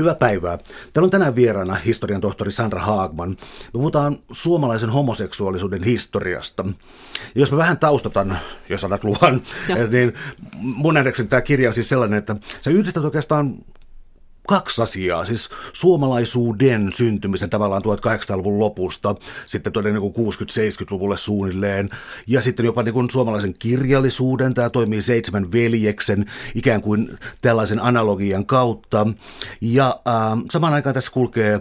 Hyvää päivää. Täällä on tänään vieraana historian tohtori Sandra Haagman. Me puhutaan suomalaisen homoseksuaalisuuden historiasta. Ja jos mä vähän taustatan, jos annat luvan, niin mun nähdäkseni tämä kirja on siis sellainen, että sä yhdistät oikeastaan kaksi asiaa, siis suomalaisuuden syntymisen tavallaan 1800-luvun lopusta, sitten todella niin 60-70-luvulle suunnilleen, ja sitten jopa niin kuin suomalaisen kirjallisuuden, tämä toimii seitsemän veljeksen ikään kuin tällaisen analogian kautta, ja äh, samaan aikaan tässä kulkee äh,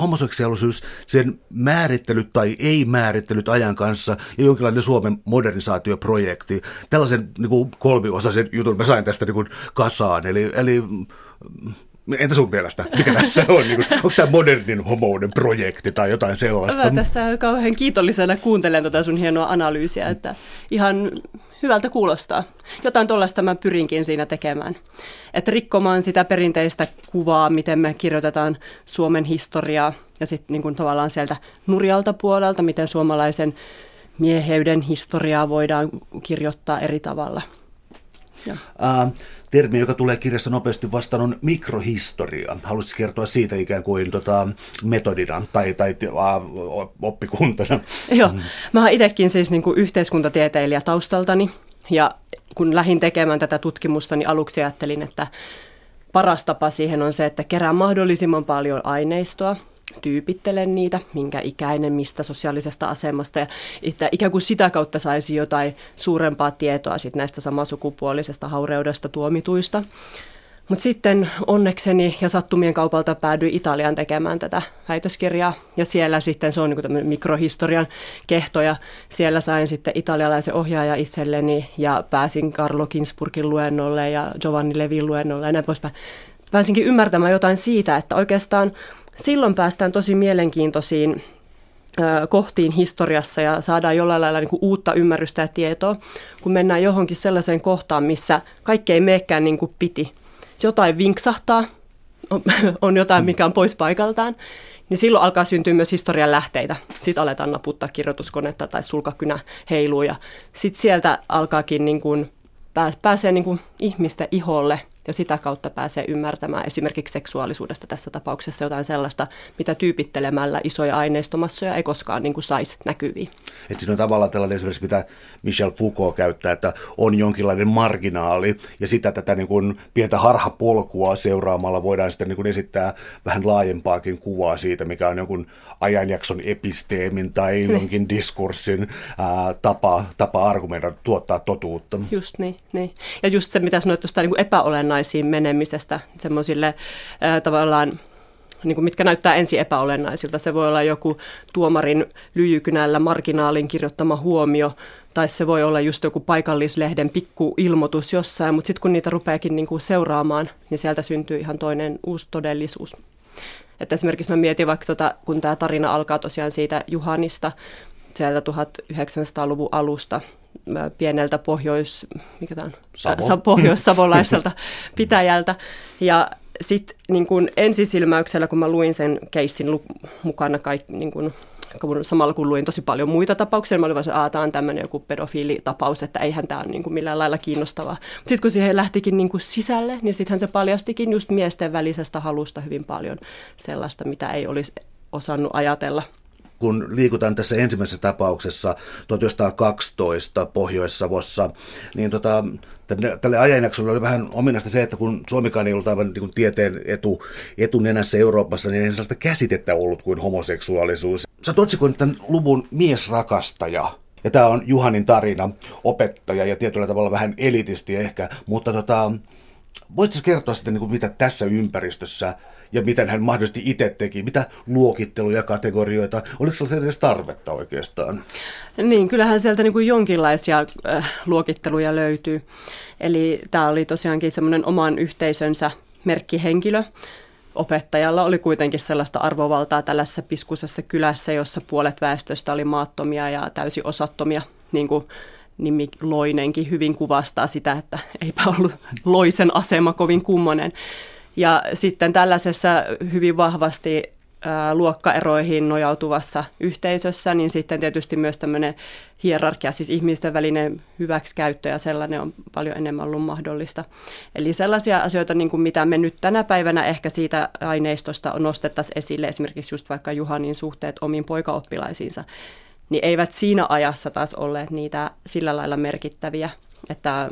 homoseksuaalisuus, sen määrittelyt tai ei-määrittelyt ajan kanssa, ja jonkinlainen Suomen modernisaatioprojekti. Tällaisen niin kuin kolmiosaisen jutun mä sain tästä niin kuin kasaan, eli, eli Entä sun mielestä? Mikä tässä on? Niin kuin, onko tämä modernin homouden projekti tai jotain sellaista? Mä tässä kauhean kiitollisena kuuntelen tätä sun hienoa analyysiä, että ihan hyvältä kuulostaa. Jotain tuollaista mä pyrinkin siinä tekemään. Että rikkomaan sitä perinteistä kuvaa, miten me kirjoitetaan Suomen historiaa ja sitten niin tavallaan sieltä nurjalta puolelta, miten suomalaisen mieheyden historiaa voidaan kirjoittaa eri tavalla. Uh, termi, joka tulee kirjassa nopeasti vastaan, on mikrohistoria. Haluaisitko kertoa siitä ikään kuin tota, metodina tai, tai uh, oppikuntana? Joo, mä oon itsekin siis niin kuin yhteiskuntatieteilijä taustaltani ja kun lähdin tekemään tätä tutkimusta, niin aluksi ajattelin, että paras tapa siihen on se, että kerää mahdollisimman paljon aineistoa tyypittelen niitä, minkä ikäinen, mistä sosiaalisesta asemasta ja että ikään kuin sitä kautta saisi jotain suurempaa tietoa sit näistä samasukupuolisesta haureudesta tuomituista. Mutta sitten onnekseni ja sattumien kaupalta päädyin Italiaan tekemään tätä väitöskirjaa. Ja siellä sitten se on niin mikrohistorian kehto. Ja siellä sain sitten italialaisen ohjaaja itselleni ja pääsin Carlo Kinsburgin luennolle ja Giovanni Levin luennolle ja näin poispäin. Pääsinkin ymmärtämään jotain siitä, että oikeastaan silloin päästään tosi mielenkiintoisiin kohtiin historiassa ja saadaan jollain lailla niin kuin uutta ymmärrystä ja tietoa, kun mennään johonkin sellaiseen kohtaan, missä kaikki ei meekään niin kuin piti. Jotain vinksahtaa, on jotain, mikä on pois paikaltaan, niin silloin alkaa syntyä myös historian lähteitä. Sitten aletaan naputtaa kirjoituskonetta tai sulkakynä heiluu ja sitten sieltä alkaakin niin kuin, pääsee niin kuin ihmisten iholle – ja sitä kautta pääsee ymmärtämään esimerkiksi seksuaalisuudesta tässä tapauksessa jotain sellaista, mitä tyypittelemällä isoja aineistomassoja ei koskaan niin kuin saisi näkyviin. Et siinä on tavallaan tällainen esimerkiksi, mitä Michel Foucault käyttää, että on jonkinlainen marginaali ja sitä tätä niin kuin pientä harhapolkua seuraamalla voidaan sitten niin kuin esittää vähän laajempaakin kuvaa siitä, mikä on jonkun ajanjakson episteemin tai jonkin diskurssin ää, tapa, tapa argumentoida, tuottaa totuutta. Just niin, niin. Ja just se, mitä sanoit tuosta niin epäolennaisiin menemisestä, semmoisille tavallaan niin kuin mitkä näyttää ensi epäolennaisilta. Se voi olla joku tuomarin lyijykynällä marginaalin kirjoittama huomio, tai se voi olla just joku paikallislehden pikku ilmoitus jossain, mutta sitten kun niitä rupeakin niin kuin seuraamaan, niin sieltä syntyy ihan toinen uusi todellisuus. Että esimerkiksi mä mietin vaikka, tota, kun tämä tarina alkaa tosiaan siitä Juhanista, sieltä 1900-luvun alusta, pieneltä pohjois, mikä tämä on? Savo. pohjois-savolaiselta pitäjältä. Ja sitten niin kun ensisilmäyksellä, kun mä luin sen keissin lu- mukana kaikki, niin kun, kun samalla kun luin tosi paljon muita tapauksia, mä olin vaan, että tämä on tämmöinen joku pedofiilitapaus, että eihän tämä ole niin kuin millään lailla kiinnostavaa. Sitten kun siihen lähtikin niin kuin sisälle, niin sittenhän se paljastikin just miesten välisestä halusta hyvin paljon sellaista, mitä ei olisi osannut ajatella kun liikutaan tässä ensimmäisessä tapauksessa 1912 Pohjois-Savossa, niin tota, tälle ajanjaksolle oli vähän ominaista se, että kun Suomikaan ei ollut aivan niin tieteen etu, etunenässä Euroopassa, niin ei sellaista käsitettä ollut kuin homoseksuaalisuus. Sä oot tämän luvun miesrakastaja. Ja tämä on Juhanin tarina, opettaja ja tietyllä tavalla vähän elitisti ehkä, mutta tota, voitko kertoa sitten, niin kuin mitä tässä ympäristössä ja miten hän mahdollisesti itse teki, mitä luokitteluja, kategorioita, oliko sellaisen edes tarvetta oikeastaan? Niin, kyllähän sieltä niin kuin jonkinlaisia äh, luokitteluja löytyy. Eli tämä oli tosiaankin semmoinen oman yhteisönsä merkkihenkilö. Opettajalla oli kuitenkin sellaista arvovaltaa tällaisessa piskusessa kylässä, jossa puolet väestöstä oli maattomia ja täysin osattomia, niin kuin nimi Loinenkin hyvin kuvastaa sitä, että eipä ollut Loisen asema kovin kummonen. Ja sitten tällaisessa hyvin vahvasti luokkaeroihin nojautuvassa yhteisössä, niin sitten tietysti myös tämmöinen hierarkia, siis ihmisten välinen hyväksikäyttö ja sellainen on paljon enemmän ollut mahdollista. Eli sellaisia asioita, niin kuin mitä me nyt tänä päivänä ehkä siitä aineistosta nostettaisiin esille, esimerkiksi just vaikka Juhanin suhteet omiin poikaoppilaisiinsa, niin eivät siinä ajassa taas olleet niitä sillä lailla merkittäviä, että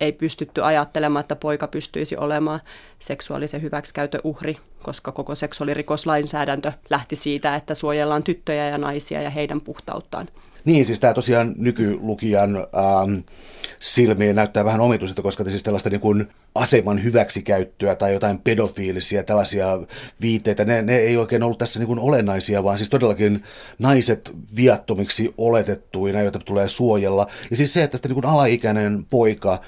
ei pystytty ajattelemaan, että poika pystyisi olemaan seksuaalisen hyväksikäytön uhri, koska koko seksuaalirikoslainsäädäntö lähti siitä, että suojellaan tyttöjä ja naisia ja heidän puhtauttaan. Niin, siis tämä tosiaan nykylukijan ähm, silmiin näyttää vähän omituiselta, koska siis tällaista niin kuin aseman hyväksikäyttöä tai jotain pedofiilisia tällaisia viitteitä, ne, ne ei oikein ollut tässä niin kuin olennaisia, vaan siis todellakin naiset viattomiksi oletettuina, joita tulee suojella. Ja siis se, että sitten niin kuin alaikäinen poika, äh,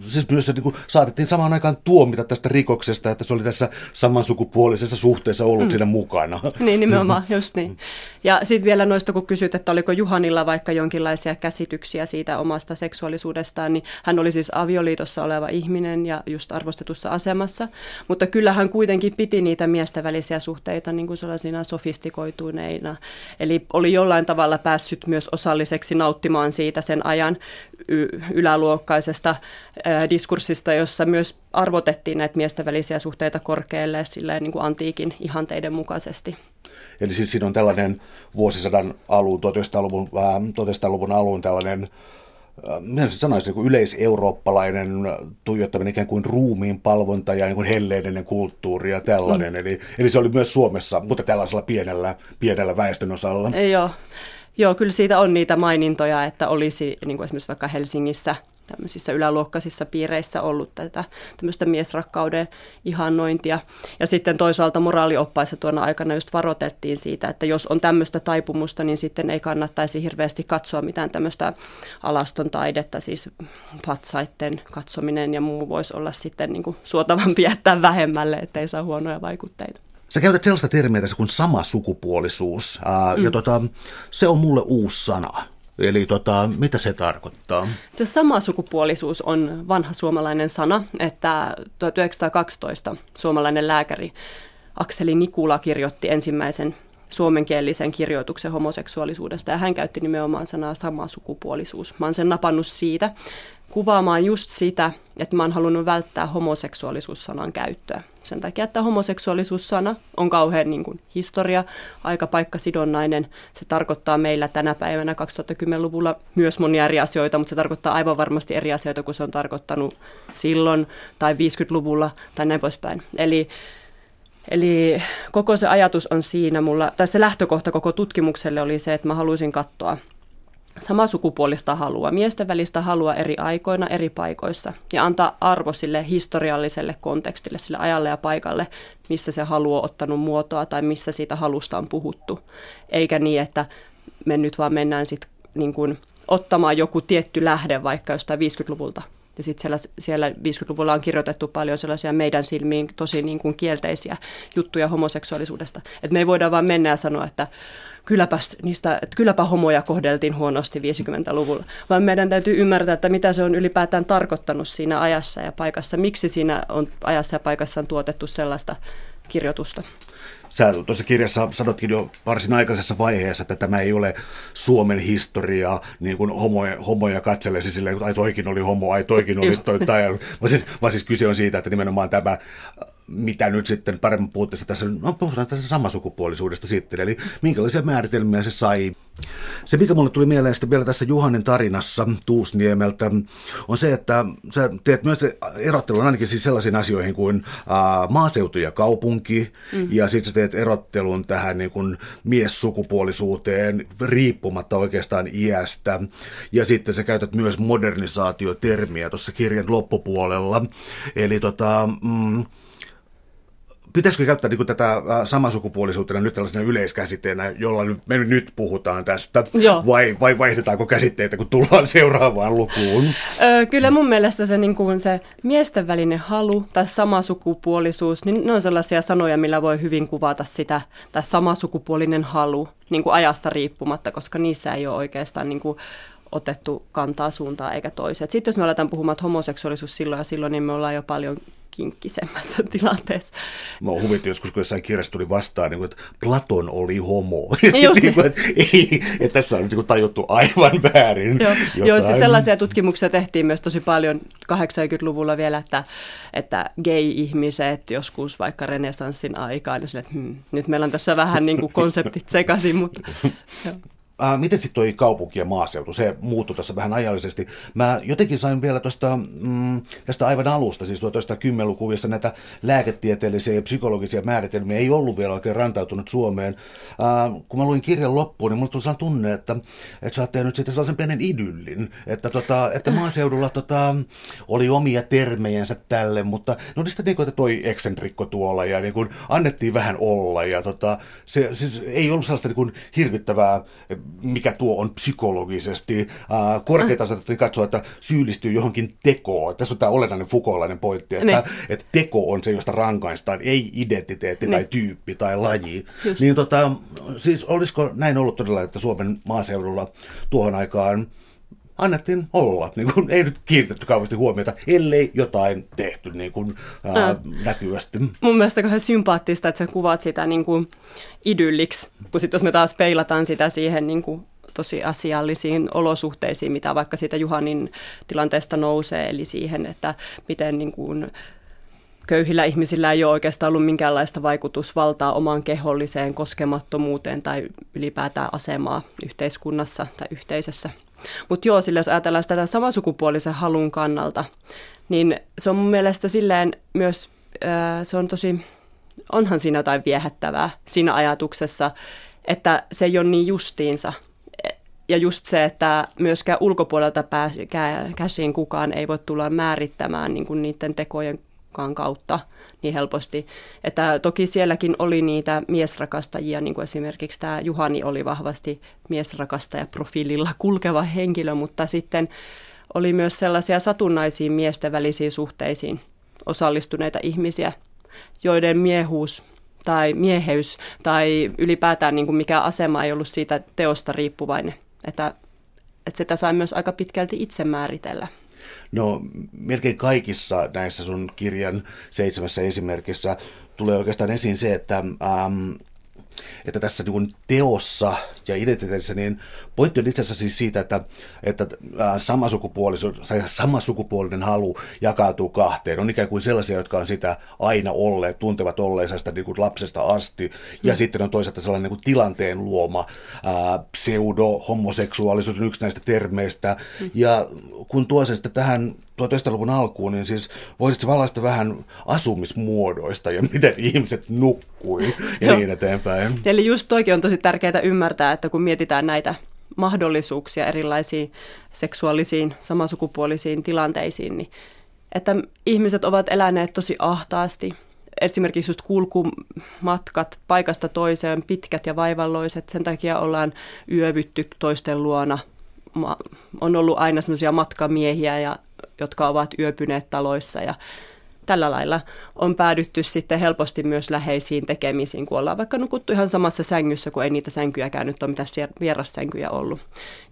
siis myös niin kuin saatettiin samaan aikaan tuomita tästä rikoksesta, että se oli tässä samansukupuolisessa suhteessa ollut mm. siinä mukana. Niin, nimenomaan, just niin. Ja sitten vielä noista, kun kysyt, että oliko Juhanilla vaikka jonkinlaisia käsityksiä siitä omasta seksuaalisuudestaan, niin hän oli siis avioliitossa oleva ihminen ja just arvostetussa asemassa, mutta kyllä hän kuitenkin piti niitä miesten välisiä suhteita niin kuin sellaisina sofistikoituneina. Eli oli jollain tavalla päässyt myös osalliseksi nauttimaan siitä sen ajan yläluokkaisesta diskurssista, jossa myös arvotettiin näitä miesten välisiä suhteita korkealle silleen niin kuin antiikin ihanteiden mukaisesti. Eli siis siinä on tällainen vuosisadan alun, 1900-luvun, äh, 1900-luvun alun tällainen äh, Miten sanoisin, niin kuin yleiseurooppalainen tuijottaminen ikään kuin ruumiin palvonta ja niin kuin helleinen kulttuuri ja tällainen. Mm. Eli, eli se oli myös Suomessa, mutta tällaisella pienellä, pienellä väestönosalla. Joo. Joo, kyllä siitä on niitä mainintoja, että olisi niin kuin esimerkiksi vaikka Helsingissä – tämmöisissä yläluokkaisissa piireissä ollut tätä tämmöistä miesrakkauden ihannointia. Ja sitten toisaalta moraalioppaissa tuona aikana just varoitettiin siitä, että jos on tämmöistä taipumusta, niin sitten ei kannattaisi hirveästi katsoa mitään tämmöistä alaston taidetta, siis patsaitten katsominen ja muu voisi olla sitten niin kuin suotavampi jättää vähemmälle, ettei saa huonoja vaikutteita. Sä käytät sellaista termiä tässä kuin sama sukupuolisuus, ää, mm. ja tota, se on mulle uusi sana. Eli tota, mitä se tarkoittaa? Se sama sukupuolisuus on vanha suomalainen sana, että 1912 suomalainen lääkäri Akseli Nikula kirjoitti ensimmäisen suomenkielisen kirjoituksen homoseksuaalisuudesta ja hän käytti nimenomaan sanaa sama sukupuolisuus. Mä oon sen napannut siitä kuvaamaan just sitä, että mä oon halunnut välttää homoseksuaalisuussanan käyttöä. Sen takia, että homoseksuaalisuussana on kauhean niin kuin, historia, aika paikkasidonnainen. Se tarkoittaa meillä tänä päivänä 2010-luvulla myös monia eri asioita, mutta se tarkoittaa aivan varmasti eri asioita kuin se on tarkoittanut silloin tai 50-luvulla tai näin poispäin. Eli Eli koko se ajatus on siinä mulla, tai se lähtökohta koko tutkimukselle oli se, että mä haluaisin katsoa samasukupuolista halua, miesten välistä halua eri aikoina, eri paikoissa ja antaa arvo sille historialliselle kontekstille, sille ajalle ja paikalle, missä se halu on ottanut muotoa tai missä siitä halusta on puhuttu. Eikä niin, että me nyt vaan mennään sitten niin ottamaan joku tietty lähde vaikka jostain 50-luvulta. Ja sitten siellä, siellä 50-luvulla on kirjoitettu paljon sellaisia meidän silmiin tosi niin kuin kielteisiä juttuja homoseksuaalisuudesta. Että me ei voida vaan mennä ja sanoa, että kylläpä, niistä, että kylläpä homoja kohdeltiin huonosti 50-luvulla, vaan meidän täytyy ymmärtää, että mitä se on ylipäätään tarkoittanut siinä ajassa ja paikassa, miksi siinä on ajassa ja paikassa on tuotettu sellaista kirjoitusta. Sä tuossa kirjassa sanotkin jo varsin aikaisessa vaiheessa, että tämä ei ole Suomen historiaa niin kuin homoja, homoja katsellesi silleen, että ai toikin oli homo, ai toikin oli toi, tai, vaan, siis, vaan siis kyse on siitä, että nimenomaan tämä mitä nyt sitten paremmin puhuttiin tässä, no puhutaan tässä samasukupuolisuudesta sitten, eli minkälaisia määritelmiä se sai. Se, mikä mulle tuli mieleen sitten vielä tässä Juhanin tarinassa Tuusniemeltä, on se, että sä teet myös erottelun ainakin siis sellaisiin asioihin kuin ää, maaseutu ja kaupunki, mm. ja sitten sä teet erottelun tähän niin kuin miessukupuolisuuteen riippumatta oikeastaan iästä, ja sitten sä käytät myös modernisaatiotermiä tuossa kirjan loppupuolella, eli tota... Mm, pitäisikö käyttää niin tätä äh, samasukupuolisuutena nyt tällaisena yleiskäsitteenä, jolla me nyt puhutaan tästä, Joo. vai, vai vaihdetaanko käsitteitä, kun tullaan seuraavaan lukuun? Öö, kyllä mun mielestä se, niin kuin se miesten välinen halu tai samasukupuolisuus, niin ne on sellaisia sanoja, millä voi hyvin kuvata sitä, tai samasukupuolinen halu niin kuin ajasta riippumatta, koska niissä ei ole oikeastaan niin kuin otettu kantaa suuntaan eikä toiseen. Sitten jos me aletaan puhumaan, että homoseksuaalisuus silloin ja silloin, niin me ollaan jo paljon kinkkisemmässä tilanteessa. Mä oon huvittu joskus, kun jossain kirjassa tuli vastaan, niin kuin, että Platon oli homo. Ja niin kuin, että, ei, että tässä on niin tajuttu aivan väärin. Joo, Joo siis sellaisia tutkimuksia tehtiin myös tosi paljon 80-luvulla vielä, että, että gay-ihmiset joskus vaikka renesanssin aikaan, niin sille, että hmm, nyt meillä on tässä vähän niin kuin konseptit sekaisin, mutta... Jo. Äh, miten sitten toi kaupunki ja maaseutu, se muuttui tässä vähän ajallisesti. Mä jotenkin sain vielä tuosta, mm, tästä aivan alusta, siis tuosta kymmenlukuvissa näitä lääketieteellisiä ja psykologisia määritelmiä ei ollut vielä oikein rantautunut Suomeen. Äh, kun mä luin kirjan loppuun, niin mulla tuli tunne, että, että sä oot tehnyt sitten sellaisen pienen idyllin, että, tota, että maaseudulla tota, oli omia termejänsä tälle, mutta no niistä niin kuin, että toi eksentrikko tuolla ja niin kuin, annettiin vähän olla ja tota, se siis ei ollut sellaista niin kuin, hirvittävää mikä tuo on psykologisesti. Äh, korkeita mm. katsoa, että syyllistyy johonkin tekoon. Tässä on tämä olennainen fukolainen pointti, että, niin. että teko on se, josta rankaistaan, ei identiteetti niin. tai tyyppi tai laji. Just. Niin tota, siis olisiko näin ollut todella, että Suomen maaseudulla tuohon aikaan annettiin olla. Niin kuin, ei nyt kiinnitetty kauheasti huomiota, ellei jotain tehty niin kuin, ää, näkyvästi. Mun mielestä kauhean sympaattista, että sä kuvaat sitä niin kuin idylliksi, kun sit jos me taas peilataan sitä siihen niin kuin tosi asiallisiin olosuhteisiin, mitä vaikka siitä Juhanin tilanteesta nousee, eli siihen, että miten niin kuin köyhillä ihmisillä ei ole oikeastaan ollut minkäänlaista vaikutusvaltaa omaan keholliseen koskemattomuuteen tai ylipäätään asemaa yhteiskunnassa tai yhteisössä. Mutta joo, sillä jos ajatellaan sitä samasukupuolisen halun kannalta, niin se on mun mielestä silleen myös, se on tosi, onhan siinä jotain viehättävää siinä ajatuksessa, että se ei ole niin justiinsa. Ja just se, että myöskään ulkopuolelta pääs, käsiin kukaan ei voi tulla määrittämään niin kuin niiden tekojen kautta niin helposti. Että toki sielläkin oli niitä miesrakastajia, niin kuin esimerkiksi tämä Juhani oli vahvasti miesrakastaja profiililla kulkeva henkilö, mutta sitten oli myös sellaisia satunnaisiin miesten välisiin suhteisiin osallistuneita ihmisiä, joiden miehuus tai mieheys tai ylipäätään niin kuin mikä asema ei ollut siitä teosta riippuvainen. Että, että sitä sai myös aika pitkälti itse määritellä. No melkein kaikissa näissä sun kirjan seitsemässä esimerkissä tulee oikeastaan esiin se, että ähm, että tässä niin teossa ja identiteetissä, niin pointti on itse asiassa siis siitä, että, että samasukupuolinen halu jakautuu kahteen. On ikään kuin sellaisia, jotka on sitä aina olleet, tuntevat olleensa sitä niin kuin lapsesta asti, ja mm. sitten on toisaalta sellainen niin kuin tilanteen luoma pseudo-homoseksuaalisuus on yksi näistä termeistä, mm. ja kun tuo sen sitten tähän 1900-luvun alkuun, niin siis voisitko valaista vähän asumismuodoista ja miten ihmiset nukkui ja niin eteenpäin. Eli just toikin on tosi tärkeää ymmärtää, että kun mietitään näitä mahdollisuuksia erilaisiin seksuaalisiin, samansukupuolisiin tilanteisiin, niin että ihmiset ovat eläneet tosi ahtaasti. Esimerkiksi just kulkumatkat paikasta toiseen, pitkät ja vaivalloiset, sen takia ollaan yövytty toisten luona. On ollut aina semmoisia matkamiehiä, ja, jotka ovat yöpyneet taloissa ja tällä lailla on päädytty sitten helposti myös läheisiin tekemisiin, kun ollaan vaikka nukuttu ihan samassa sängyssä, kun ei niitä sänkyjäkään nyt ole mitään vierassänkyjä ollut.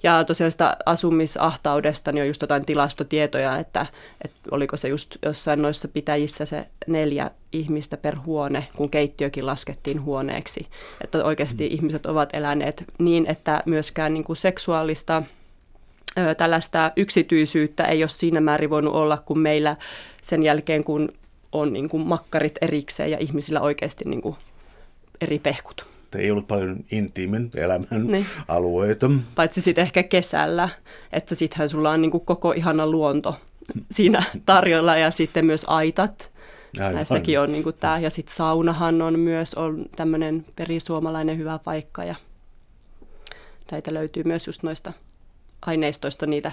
Ja tosiaan sitä asumisahtaudesta niin on just jotain tilastotietoja, että, että oliko se just jossain noissa pitäjissä se neljä ihmistä per huone, kun keittiökin laskettiin huoneeksi. Että oikeasti mm. ihmiset ovat eläneet niin, että myöskään niin kuin seksuaalista tällaista yksityisyyttä ei ole siinä määrin voinut olla kuin meillä sen jälkeen, kun on niin kuin makkarit erikseen ja ihmisillä oikeasti niin kuin eri pehkut. Ei ollut paljon intiimin elämän niin. alueita. Paitsi sitten ehkä kesällä, että sittenhän sulla on niin kuin koko ihana luonto siinä tarjolla ja sitten myös aitat. Aivan. Näissäkin on niin kuin tämä. Ja sitten saunahan on myös on tämmöinen perisuomalainen hyvä paikka ja näitä löytyy myös just noista aineistoista niitä,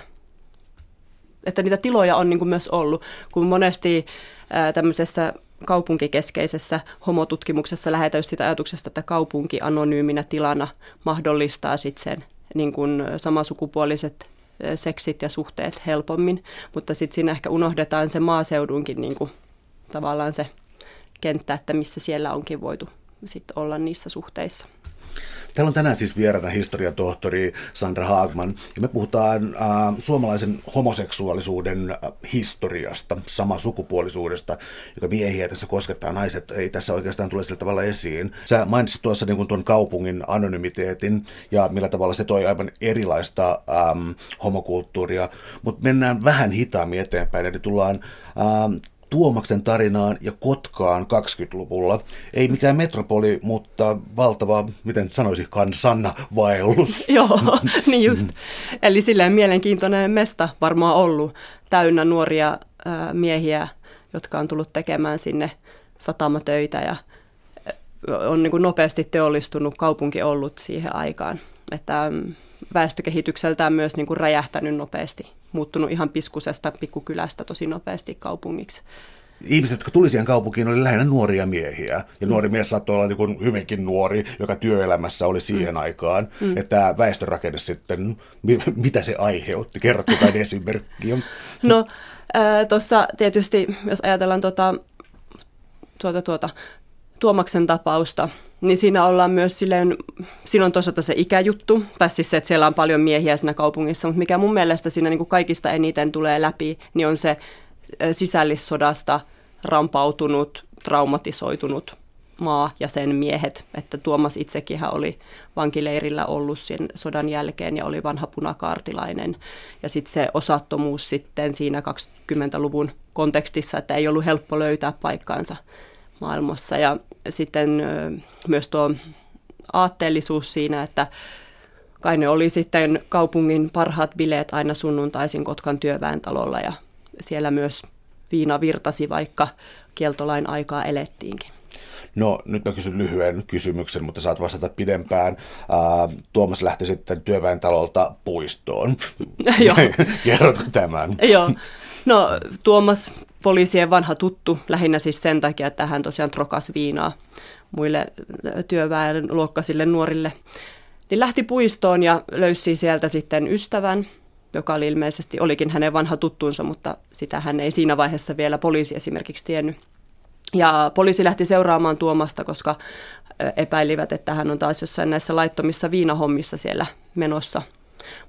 että niitä tiloja on niin kuin myös ollut, kun monesti ää, tämmöisessä kaupunkikeskeisessä homotutkimuksessa lähdetään sitä ajatuksesta, että kaupunki anonyyminä tilana mahdollistaa sitten sen niin kuin samasukupuoliset seksit ja suhteet helpommin, mutta sitten siinä ehkä unohdetaan se maaseudunkin niin kuin, tavallaan se kenttä, että missä siellä onkin voitu sit olla niissä suhteissa. Täällä on tänään siis vieraana historian tohtori Sandra Haagman, ja me puhutaan äh, suomalaisen homoseksuaalisuuden äh, historiasta, samasukupuolisuudesta, joka miehiä tässä koskettaa, naiset ei tässä oikeastaan tule sillä tavalla esiin. Sä mainitsit tuossa niin kuin tuon kaupungin anonymiteetin, ja millä tavalla se toi aivan erilaista ähm, homokulttuuria, mutta mennään vähän hitaammin eteenpäin, eli tullaan ähm, Tuomaksen tarinaan ja Kotkaan 20-luvulla. Ei mikään metropoli, mutta valtava, miten sanoisi, kansanna vaellus. Joo, niin just. Eli silleen mielenkiintoinen mesta varmaan ollut, täynnä nuoria miehiä, jotka on tullut tekemään sinne satamatöitä ja on niin kuin nopeasti teollistunut kaupunki ollut siihen aikaan. Että väestökehitykseltään myös niin kuin räjähtänyt nopeasti, muuttunut ihan piskusesta pikkukylästä tosi nopeasti kaupungiksi. Ihmiset, jotka tuli siihen kaupunkiin, oli lähinnä nuoria miehiä. Ja mm. nuori mies saattoi olla niin kuin hyvinkin nuori, joka työelämässä oli siihen mm. aikaan. Mm. Että väestörakenne sitten, mitä se aiheutti? Kerrotko jotain esimerkkiä? No, äh, tuossa tietysti, jos ajatellaan tuota, tuota, tuota, Tuomaksen tapausta, niin siinä ollaan myös silleen, siinä on toisaalta se ikäjuttu, tai siis se, että siellä on paljon miehiä siinä kaupungissa, mutta mikä mun mielestä siinä niin kuin kaikista eniten tulee läpi, niin on se sisällissodasta rampautunut, traumatisoitunut maa ja sen miehet, että Tuomas itsekin oli vankileirillä ollut sen sodan jälkeen ja oli vanha punakaartilainen. Ja sitten se osattomuus sitten siinä 20-luvun kontekstissa, että ei ollut helppo löytää paikkaansa maailmassa. Ja sitten myös tuo aatteellisuus siinä, että kai ne oli sitten kaupungin parhaat bileet aina sunnuntaisin Kotkan työväentalolla ja siellä myös viina virtasi, vaikka kieltolain aikaa elettiinkin. No nyt mä kysyn lyhyen kysymyksen, mutta saat vastata pidempään. Uh, Tuomas lähti sitten työväentalolta puistoon. Joo. Kerrotko tämän? Joo. No Tuomas, poliisien vanha tuttu, lähinnä siis sen takia, että hän tosiaan trokas viinaa muille työväen luokkaisille nuorille. Niin lähti puistoon ja löysi sieltä sitten ystävän, joka oli ilmeisesti, olikin hänen vanha tuttuunsa, mutta sitä hän ei siinä vaiheessa vielä poliisi esimerkiksi tiennyt. Ja poliisi lähti seuraamaan Tuomasta, koska epäilivät, että hän on taas jossain näissä laittomissa viinahommissa siellä menossa.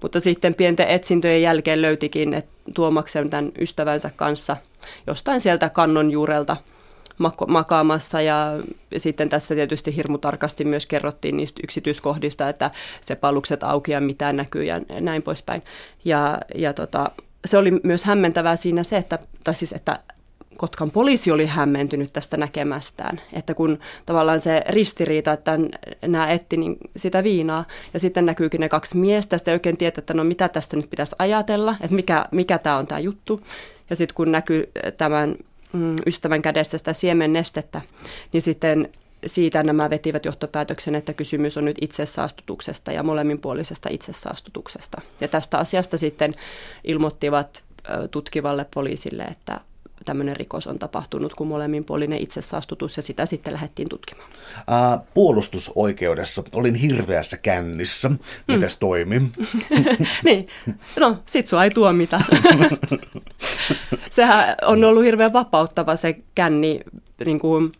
Mutta sitten pienten etsintöjen jälkeen löytikin että Tuomaksen tämän ystävänsä kanssa jostain sieltä kannon juurelta makaamassa ja sitten tässä tietysti hirmu tarkasti myös kerrottiin niistä yksityiskohdista, että se palukset auki ja mitään näkyy ja näin poispäin. Ja, ja tota, se oli myös hämmentävää siinä se, että, tai siis, että Kotkan poliisi oli hämmentynyt tästä näkemästään, että kun tavallaan se ristiriita, että nämä etti niin sitä viinaa ja sitten näkyykin ne kaksi miestä, sitten ei oikein tiedä, että no mitä tästä nyt pitäisi ajatella, että mikä, mikä tämä on tämä juttu. Ja sitten kun näkyy tämän mm, ystävän kädessä sitä siemennestettä, niin sitten siitä nämä vetivät johtopäätöksen, että kysymys on nyt itsesaastutuksesta ja molemminpuolisesta itsesaastutuksesta. Ja tästä asiasta sitten ilmoittivat tutkivalle poliisille, että tämmöinen rikos on tapahtunut kuin molemminpuolinen itsesaastutus ja sitä sitten lähdettiin tutkimaan. Uh, puolustusoikeudessa olin hirveässä kännissä. Mitäs mm. toimi? niin, no sit sua ei tuomita. Sehän on ollut hirveän vapauttava se känni niin kuin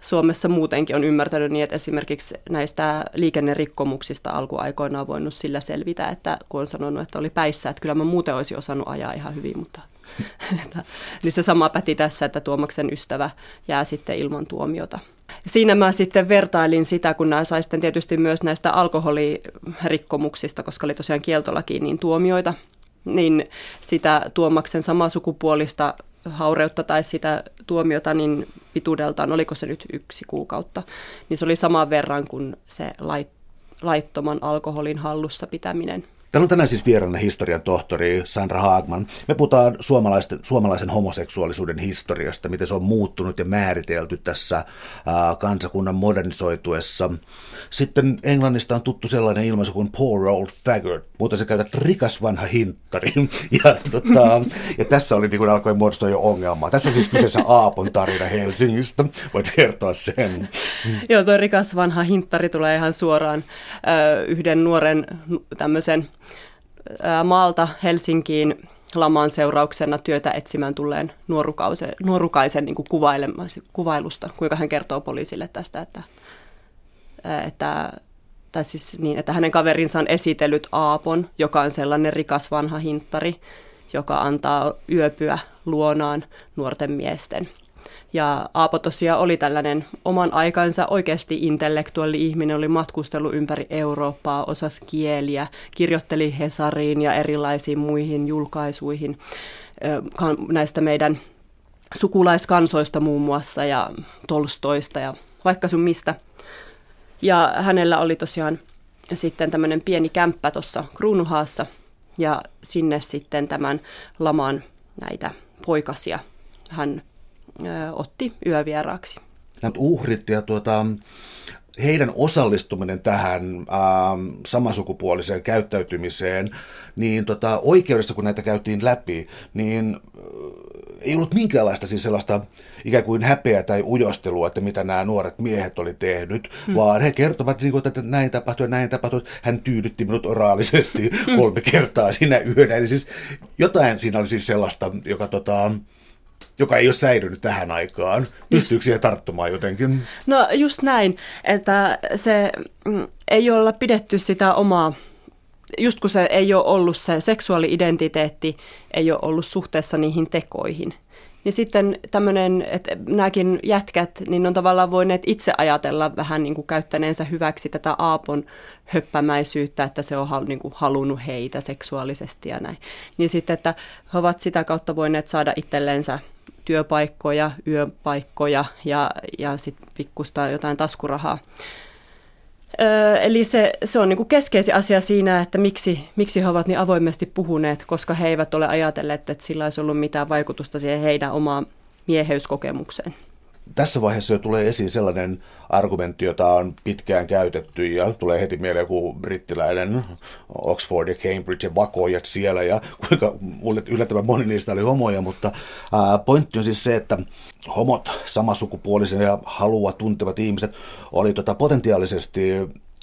Suomessa muutenkin on ymmärtänyt niin, että esimerkiksi näistä liikennerikkomuksista alkuaikoina on voinut sillä selvitä, että kun on sanonut, että oli päissä, että kyllä mä muuten olisin osannut ajaa ihan hyvin, mutta niin se sama päti tässä, että Tuomaksen ystävä jää sitten ilman tuomiota. Siinä mä sitten vertailin sitä, kun nämä sai sitten tietysti myös näistä alkoholirikkomuksista, koska oli tosiaan kieltolakiin niin tuomioita, niin sitä Tuomaksen samaa sukupuolista haureutta tai sitä tuomiota niin pituudeltaan, oliko se nyt yksi kuukautta, niin se oli saman verran kuin se lait, laittoman alkoholin hallussa pitäminen. Täällä on tänään siis vieraana historian tohtori Sandra Haagman. Me puhutaan suomalaisen, suomalaisen homoseksuaalisuuden historiasta, miten se on muuttunut ja määritelty tässä kansakunnan modernisoituessa. Sitten Englannista on tuttu sellainen ilmaisu kuin poor old faggot, mutta se käytät rikas vanha hinttari. Ja, tota, ja tässä oli, niin kun alkoi muodostua jo ongelmaa. Tässä on siis kyseessä Aapon tarina Helsingistä. Voit kertoa sen. Joo, tuo rikas vanha hinttari tulee ihan suoraan ö, yhden nuoren tämmöisen maalta Helsinkiin laman seurauksena työtä etsimään tulleen nuorukaisen niin kuin kuvailusta, kuinka hän kertoo poliisille tästä, että, että tai siis niin, että hänen kaverinsa on esitellyt Aapon, joka on sellainen rikas vanha hinttari, joka antaa yöpyä luonaan nuorten miesten. Ja Aapo tosiaan oli tällainen oman aikansa oikeasti intellektuaali ihminen, oli matkustellut ympäri Eurooppaa, osasi kieliä, kirjoitteli Hesariin ja erilaisiin muihin julkaisuihin näistä meidän sukulaiskansoista muun muassa ja Tolstoista ja vaikka sun mistä. Ja hänellä oli tosiaan sitten tämmöinen pieni kämppä tuossa Kruunuhaassa ja sinne sitten tämän laman näitä poikasia hän otti yövieraaksi. Nämä uhrit ja tuota, heidän osallistuminen tähän äh, samasukupuoliseen käyttäytymiseen, niin tota, oikeudessa kun näitä käytiin läpi, niin äh, ei ollut minkäänlaista siis sellaista ikään kuin häpeä tai ujostelua, että mitä nämä nuoret miehet oli tehnyt, hmm. vaan he kertovat, niin kuin, että näin tapahtui, näin tapahtui. Hän tyydytti minut oraalisesti hmm. kolme kertaa siinä yönä. Eli siis jotain siinä oli siis sellaista, joka tota, joka ei ole säilynyt tähän aikaan. Pystyykö siihen tarttumaan jotenkin? No just näin, että se mm, ei olla pidetty sitä omaa, just kun se ei ole ollut se seksuaali-identiteetti, ei ole ollut suhteessa niihin tekoihin. Niin sitten tämmöinen, että nämäkin jätkät, niin on tavallaan voineet itse ajatella vähän niin kuin käyttäneensä hyväksi tätä Aapon höppämäisyyttä, että se on niin kuin halunnut heitä seksuaalisesti ja näin. Niin sitten, että he ovat sitä kautta voineet saada itsellensä työpaikkoja, yöpaikkoja ja, ja sitten pikkusta jotain taskurahaa. Eli se, se on niinku keskeisin asia siinä, että miksi, miksi he ovat niin avoimesti puhuneet, koska he eivät ole ajatelleet, että sillä olisi ollut mitään vaikutusta siihen heidän omaan mieheyskokemukseen tässä vaiheessa jo tulee esiin sellainen argumentti, jota on pitkään käytetty ja tulee heti mieleen joku brittiläinen Oxford ja Cambridge ja vakoojat siellä ja kuinka yllättävän moni niistä oli homoja, mutta pointti on siis se, että homot, samasukupuolisen ja halua tuntevat ihmiset oli tota potentiaalisesti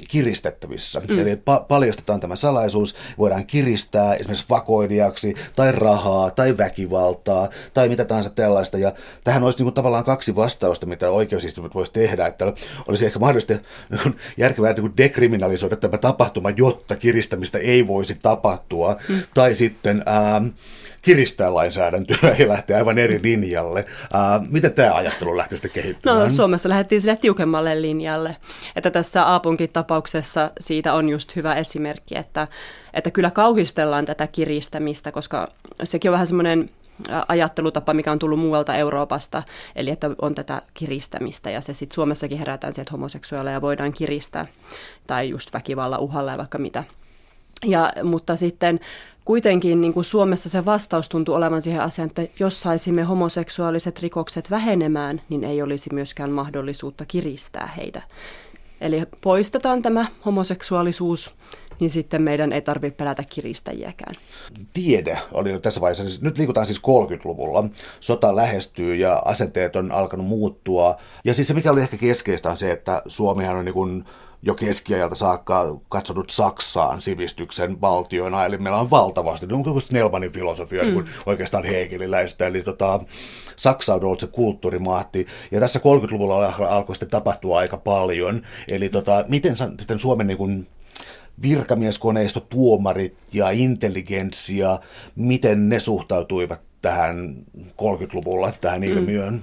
kiristettävissä. Mm. Eli pa- paljastetaan tämä salaisuus, voidaan kiristää esimerkiksi vakoilijaksi tai rahaa tai väkivaltaa tai mitä tahansa tällaista. Ja tähän olisi niin kuin tavallaan kaksi vastausta, mitä oikeusistuimet voisi tehdä, että olisi ehkä mahdollisesti niin järkevää niin dekriminalisoida tämä tapahtuma, jotta kiristämistä ei voisi tapahtua. Mm. Tai sitten... Ää, kiristää lainsäädäntöä ja lähteä aivan eri linjalle. Uh, miten tämä ajattelu lähti sitten kehittymään? No Suomessa lähdettiin sille tiukemmalle linjalle. Että tässä Aapunkin tapauksessa siitä on just hyvä esimerkki, että, että kyllä kauhistellaan tätä kiristämistä, koska sekin on vähän semmoinen ajattelutapa, mikä on tullut muualta Euroopasta, eli että on tätä kiristämistä ja se sitten Suomessakin herätään siihen, että homoseksuaaleja voidaan kiristää tai just väkivalla uhalla ja vaikka mitä. Ja, mutta sitten kuitenkin niin kuin Suomessa se vastaus tuntuu olevan siihen asiaan, että jos saisimme homoseksuaaliset rikokset vähenemään, niin ei olisi myöskään mahdollisuutta kiristää heitä. Eli poistetaan tämä homoseksuaalisuus, niin sitten meidän ei tarvitse pelätä kiristäjiäkään. Tiede oli jo tässä vaiheessa, siis nyt liikutaan siis 30-luvulla, sota lähestyy ja asenteet on alkanut muuttua. Ja siis se mikä oli ehkä keskeistä on se, että Suomihan on niin kuin jo keskiajalta saakka katsonut Saksaan sivistyksen valtioina, eli meillä on valtavasti, niin kuin Snellmanin filosofia, mm. niin oikeastaan Hegeliläistä, eli tota, Saksa on ollut se kulttuurimahti, ja tässä 30-luvulla alkoi sitten tapahtua aika paljon, eli tota, miten sitten Suomen niin kuin, virkamieskoneisto, tuomarit ja intelligentsia, miten ne suhtautuivat tähän 30-luvulla, tähän mm. ilmiöön? Mm.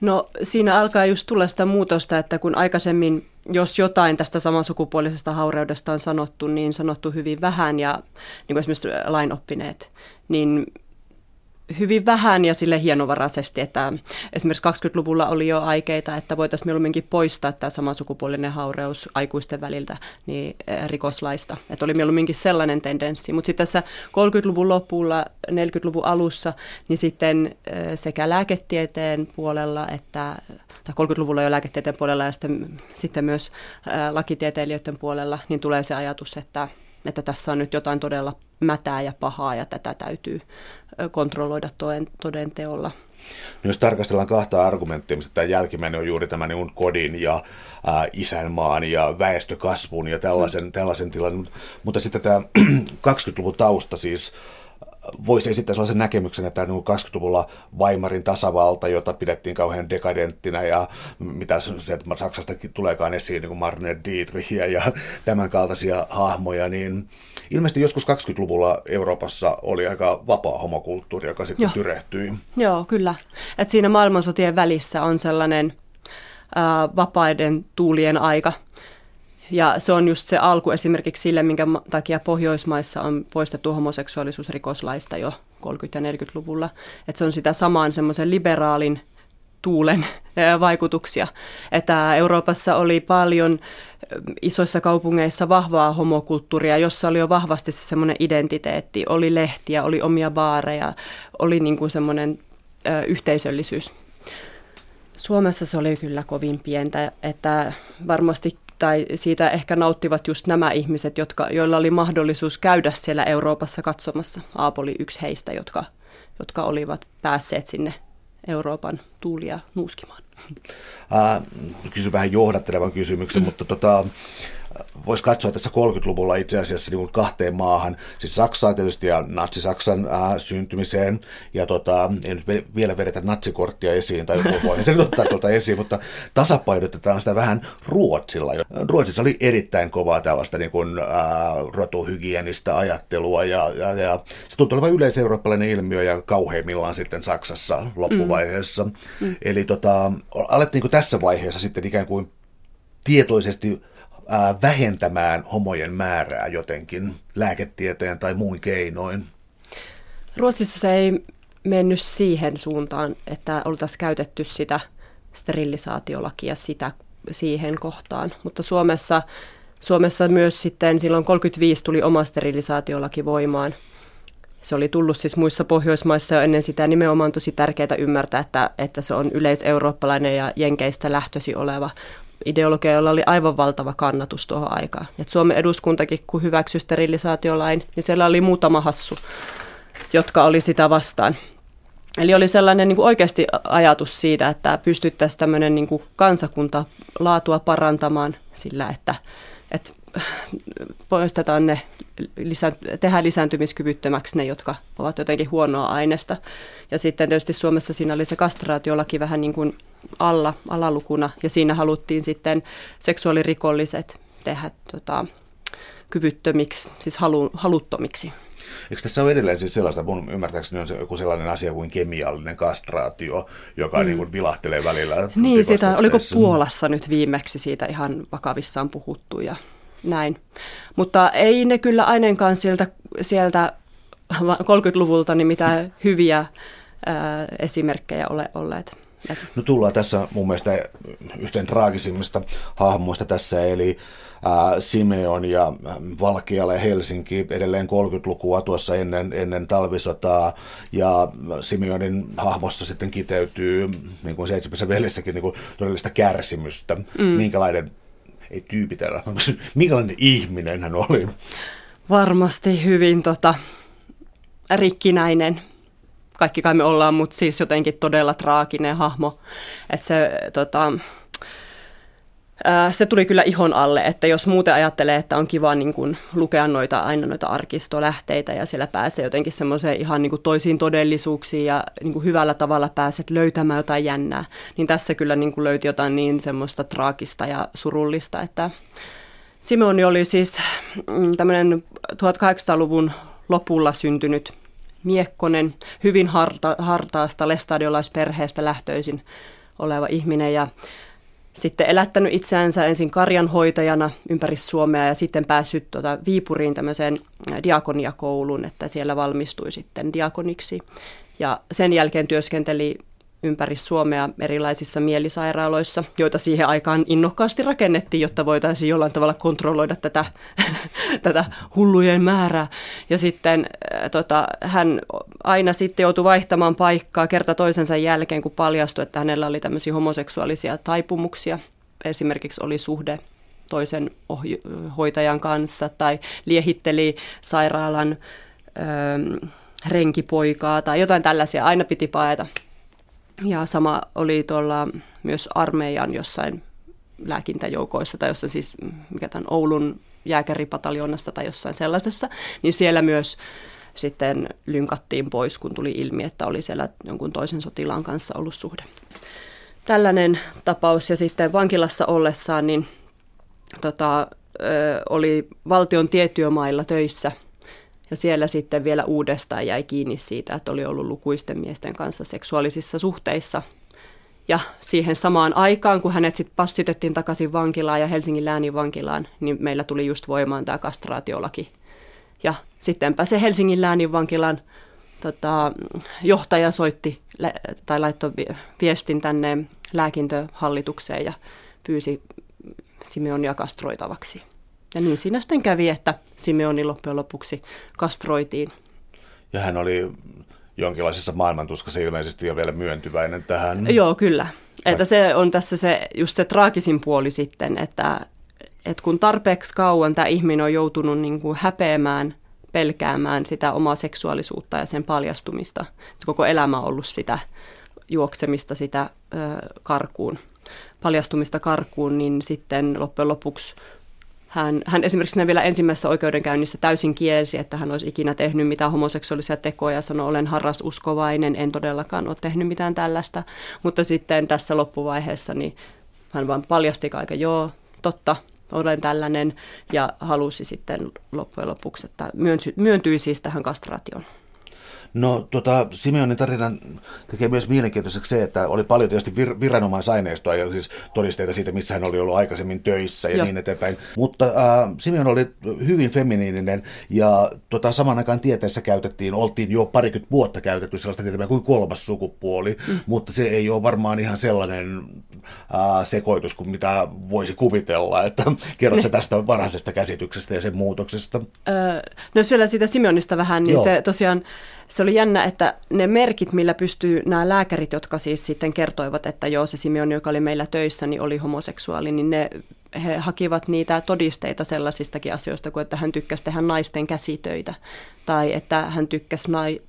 No siinä alkaa just tulla sitä muutosta, että kun aikaisemmin, jos jotain tästä samansukupuolisesta haureudesta on sanottu, niin sanottu hyvin vähän ja niin kuin esimerkiksi lainoppineet, niin hyvin vähän ja sille hienovaraisesti, että esimerkiksi 20-luvulla oli jo aikeita, että voitaisiin mieluumminkin poistaa tämä samansukupuolinen haureus aikuisten väliltä niin eh, rikoslaista. Että oli mieluumminkin sellainen tendenssi. Mutta sitten tässä 30-luvun lopulla, 40-luvun alussa, niin sitten eh, sekä lääketieteen puolella että tai 30-luvulla jo lääketieteen puolella ja sitten, sitten myös eh, lakitieteilijöiden puolella, niin tulee se ajatus, että että tässä on nyt jotain todella mätää ja pahaa ja tätä täytyy kontrolloida toden, teolla. No jos tarkastellaan kahta argumenttia, mistä tämä jälkimmäinen on juuri tämä niin kodin ja ää, isänmaan ja väestökasvun ja tällaisen, mm. tällaisen tilan, mutta sitten tämä 20-luvun tausta siis voisi esittää sellaisen näkemyksen, että 20-luvulla Weimarin tasavalta, jota pidettiin kauhean dekadenttina ja mitä se, että Saksasta tuleekaan esiin niin kuin Marne Dietrichia ja tämän kaltaisia hahmoja, niin ilmeisesti joskus 20-luvulla Euroopassa oli aika vapaa homokulttuuri, joka sitten Joo. tyrehtyi. Joo, kyllä. Et siinä maailmansotien välissä on sellainen ää, vapaiden tuulien aika – ja se on just se alku esimerkiksi sille, minkä takia Pohjoismaissa on poistettu homoseksuaalisuus rikoslaista jo 30- ja 40-luvulla. Että se on sitä samaan semmoisen liberaalin tuulen vaikutuksia. Että Euroopassa oli paljon isoissa kaupungeissa vahvaa homokulttuuria, jossa oli jo vahvasti se semmoinen identiteetti. Oli lehtiä, oli omia baareja, oli niin kuin semmoinen yhteisöllisyys. Suomessa se oli kyllä kovin pientä, että varmasti tai siitä ehkä nauttivat just nämä ihmiset, jotka, joilla oli mahdollisuus käydä siellä Euroopassa katsomassa. Aapo oli yksi heistä, jotka, jotka olivat päässeet sinne Euroopan tuulia nuuskimaan. Äh, kysyn vähän johdattelevan kysymyksen, mm. mutta tota, voisi katsoa tässä 30-luvulla itse asiassa niin kahteen maahan, siis Saksaan tietysti ja Natsi-Saksan äh, syntymiseen, ja tota, ei nyt vielä vedetä natsikorttia esiin, tai voi sen ottaa tuolta esiin, mutta tasapainotetaan sitä vähän Ruotsilla. Ruotsissa oli erittäin kovaa tällaista niin kuin, äh, rotuhygienistä ajattelua, ja, ja, ja se tuntuu olevan yleiseurooppalainen ilmiö, ja kauheimmillaan sitten Saksassa loppuvaiheessa. Mm. Mm. Eli tota, alettiinko tässä vaiheessa sitten ikään kuin tietoisesti vähentämään homojen määrää jotenkin lääketieteen tai muun keinoin? Ruotsissa se ei mennyt siihen suuntaan, että oltaisiin käytetty sitä sterilisaatiolakia sitä, siihen kohtaan, mutta Suomessa, Suomessa myös sitten silloin 35 tuli oma sterilisaatiolaki voimaan. Se oli tullut siis muissa Pohjoismaissa jo ennen sitä nimenomaan tosi tärkeää ymmärtää, että, että se on yleiseurooppalainen ja jenkeistä lähtösi oleva ideologia, jolla oli aivan valtava kannatus tuohon aikaan. Et Suomen eduskuntakin, kun hyväksyi sterilisaatiolain, niin siellä oli muutama hassu, jotka oli sitä vastaan. Eli oli sellainen niin kuin oikeasti ajatus siitä, että pystyttäisiin tämmöinen niin kuin kansakunta laatua parantamaan sillä, että, että poistetaan ne, lisä, tehdään lisääntymiskyvyttömäksi ne, jotka ovat jotenkin huonoa aineesta. Ja sitten tietysti Suomessa siinä oli se kastraatiolaki vähän niin kuin alla, alalukuna, ja siinä haluttiin sitten seksuaalirikolliset tehdä tota, kyvyttömiksi, siis halu, haluttomiksi. Eikö tässä ole edelleen siis sellaista, mun ymmärtääkseni on se joku sellainen asia kuin kemiallinen kastraatio, joka mm. niin kuin vilahtelee välillä. Niin, sitä, oliko Puolassa nyt viimeksi siitä ihan vakavissaan puhuttu ja näin. Mutta ei ne kyllä ainakaan sieltä, sieltä 30-luvulta niin mitään hyviä ää, esimerkkejä ole olleet. No tullaan tässä mun mielestä yhteen traagisimmista hahmoista tässä, eli Simeon ja Valkeala ja Helsinki edelleen 30-lukua tuossa ennen, ennen talvisotaa, ja Simeonin hahmossa sitten kiteytyy, niin kuin seitsemässä veljessäkin, niin kuin todellista kärsimystä. Mm. Minkälainen, ei tyypitellä, minkälainen ihminen hän oli? Varmasti hyvin tota, rikkinäinen kaikki kai me ollaan, mutta siis jotenkin todella traaginen hahmo. Että se, tota, se tuli kyllä ihon alle, että jos muuten ajattelee, että on kiva niin kuin, lukea noita, aina noita arkistolähteitä ja siellä pääsee jotenkin semmoiseen ihan niin kuin, toisiin todellisuuksiin ja niin kuin, hyvällä tavalla pääset löytämään jotain jännää, niin tässä kyllä niin kuin, löyti jotain niin semmoista traagista ja surullista, että Simoni oli siis mm, tämmöinen 1800-luvun lopulla syntynyt miekkonen, hyvin harta, hartaasta lestadiolaisperheestä lähtöisin oleva ihminen ja sitten elättänyt itseänsä ensin karjanhoitajana ympäri Suomea ja sitten päässyt tuota Viipuriin tämmöiseen diakoniakouluun, että siellä valmistui sitten diakoniksi. Ja sen jälkeen työskenteli ympäri Suomea erilaisissa mielisairaaloissa, joita siihen aikaan innokkaasti rakennettiin, jotta voitaisiin jollain tavalla kontrolloida tätä, tätä hullujen määrää. Ja sitten äh, tota, hän aina sitten joutui vaihtamaan paikkaa kerta toisensa jälkeen, kun paljastui, että hänellä oli tämmöisiä homoseksuaalisia taipumuksia. Esimerkiksi oli suhde toisen hoitajan kanssa tai liehitteli sairaalan ö, renkipoikaa tai jotain tällaisia. Aina piti paeta ja sama oli tuolla myös armeijan jossain lääkintäjoukoissa tai jossa siis, mikä tämän Oulun jääkäripataljonassa tai jossain sellaisessa, niin siellä myös sitten lynkattiin pois, kun tuli ilmi, että oli siellä jonkun toisen sotilaan kanssa ollut suhde. Tällainen tapaus ja sitten vankilassa ollessaan niin tota, ö, oli valtion tietyömailla töissä ja siellä sitten vielä uudestaan jäi kiinni siitä, että oli ollut lukuisten miesten kanssa seksuaalisissa suhteissa – ja siihen samaan aikaan, kun hänet sitten passitettiin takaisin vankilaan ja Helsingin läänin vankilaan, niin meillä tuli just voimaan tämä kastraatiolaki. Ja sittenpä se Helsingin läänin vankilan tota, johtaja soitti tai laittoi viestin tänne lääkintöhallitukseen ja pyysi Simeonia kastroitavaksi. Ja niin siinä sitten kävi, että Simeoni loppujen lopuksi kastroitiin. Ja hän oli jonkinlaisessa maailmantuskassa ilmeisesti jo vielä myöntyväinen tähän. Joo, kyllä. Että se on tässä se, just se traagisin puoli sitten, että, että kun tarpeeksi kauan tämä ihminen on joutunut niin kuin häpeämään, pelkäämään sitä omaa seksuaalisuutta ja sen paljastumista. Se koko elämä on ollut sitä juoksemista sitä ö, karkuun, paljastumista karkuun, niin sitten loppujen lopuksi hän, hän esimerkiksi vielä ensimmäisessä oikeudenkäynnissä täysin kielsi, että hän olisi ikinä tehnyt mitään homoseksuaalisia tekoja. Sanoi, olen harras uskovainen, en todellakaan ole tehnyt mitään tällaista. Mutta sitten tässä loppuvaiheessa niin hän vain paljasti kaiken, joo, totta, olen tällainen. Ja halusi sitten loppujen lopuksi, että myöntyi siis tähän kastraatioon. No tota, Simeonin tarinan tekee myös mielenkiintoiseksi se, että oli paljon tietysti vir- viranomaisaineistoa ja siis todisteita siitä, missä hän oli ollut aikaisemmin töissä ja Joo. niin eteenpäin. Mutta äh, Simeon oli hyvin feminiininen ja tota, saman aikaan tieteessä käytettiin, oltiin jo parikymmentä vuotta käytetty sellaista tietää kuin kolmas sukupuoli, mm. mutta se ei ole varmaan ihan sellainen äh, sekoitus kuin mitä voisi kuvitella. Että kerrotko tästä varhaisesta käsityksestä ja sen muutoksesta? Öö, no jos vielä siitä Simeonista vähän, niin Joo. se tosiaan se oli jännä, että ne merkit, millä pystyy nämä lääkärit, jotka siis sitten kertoivat, että joo, se Simeon, joka oli meillä töissä, niin oli homoseksuaali, niin ne he hakivat niitä todisteita sellaisistakin asioista kuin, että hän tykkäsi tehdä naisten käsitöitä tai että hän tykkäsi nai,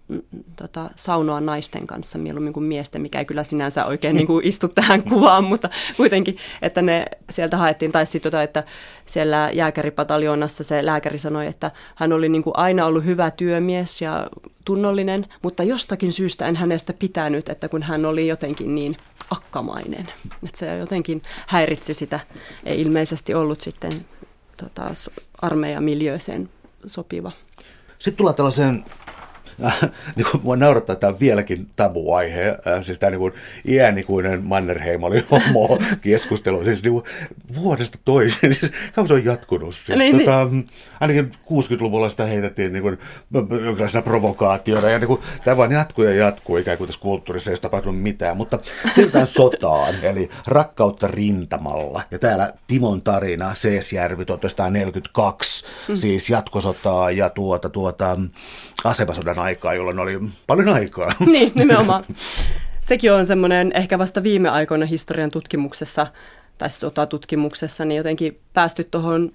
tota, saunoa naisten kanssa mieluummin kuin miesten, mikä ei kyllä sinänsä oikein niin kuin istu tähän kuvaan, mutta kuitenkin, että ne sieltä haettiin. Tai sitten tota, että siellä jääkäripataljoonassa se lääkäri sanoi, että hän oli niin kuin aina ollut hyvä työmies ja tunnollinen, mutta jostakin syystä en hänestä pitänyt, että kun hän oli jotenkin niin akkamainen. Että se jotenkin häiritsi sitä. Ei ilmeisesti ollut sitten tota, armeijamiljööseen sopiva. Sitten tullaan tällaiseen niin kuin mua naurattaa, että tämä on vieläkin tabuaihe. Äh, siis tämä niin kuin iänikuinen Mannerheim oli homo keskustelu, siis niin kuin vuodesta toiseen. Siis, kauan se on jatkunut. Siis, niin, tota, niin. Ainakin 60-luvulla sitä heitettiin niin kuin, jonkinlaisena provokaationa. Ja niin kuin, tämä vaan jatkuu ja jatkuu, ikään kuin tässä kulttuurissa ei ole tapahtunut mitään. Mutta siirrytään sotaan, eli rakkautta rintamalla. Ja täällä Timon tarina, Seesjärvi 1942, mm. siis jatkosotaa ja tuota, tuota, asemasodan aikaa, jolloin oli paljon aikaa. Niin, nimenomaan. Sekin on semmoinen ehkä vasta viime aikoina historian tutkimuksessa tai sotatutkimuksessa niin jotenkin päästy tuohon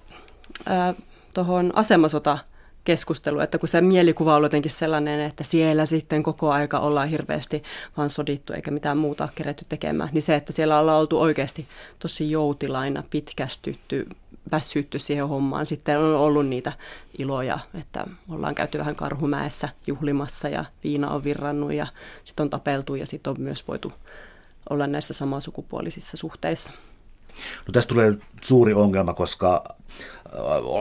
tohon asemasota keskustelu, että kun se mielikuva on jotenkin sellainen, että siellä sitten koko aika ollaan hirveästi vaan sodittu eikä mitään muuta keretty tekemään, niin se, että siellä ollaan oltu oikeasti tosi joutilaina, pitkästytty, väsytty siihen hommaan. Sitten on ollut niitä iloja, että ollaan käyty vähän karhumäessä juhlimassa ja viina on virrannut ja sitten on tapeltu ja sitten on myös voitu olla näissä samasukupuolisissa suhteissa. No tästä tulee suuri ongelma, koska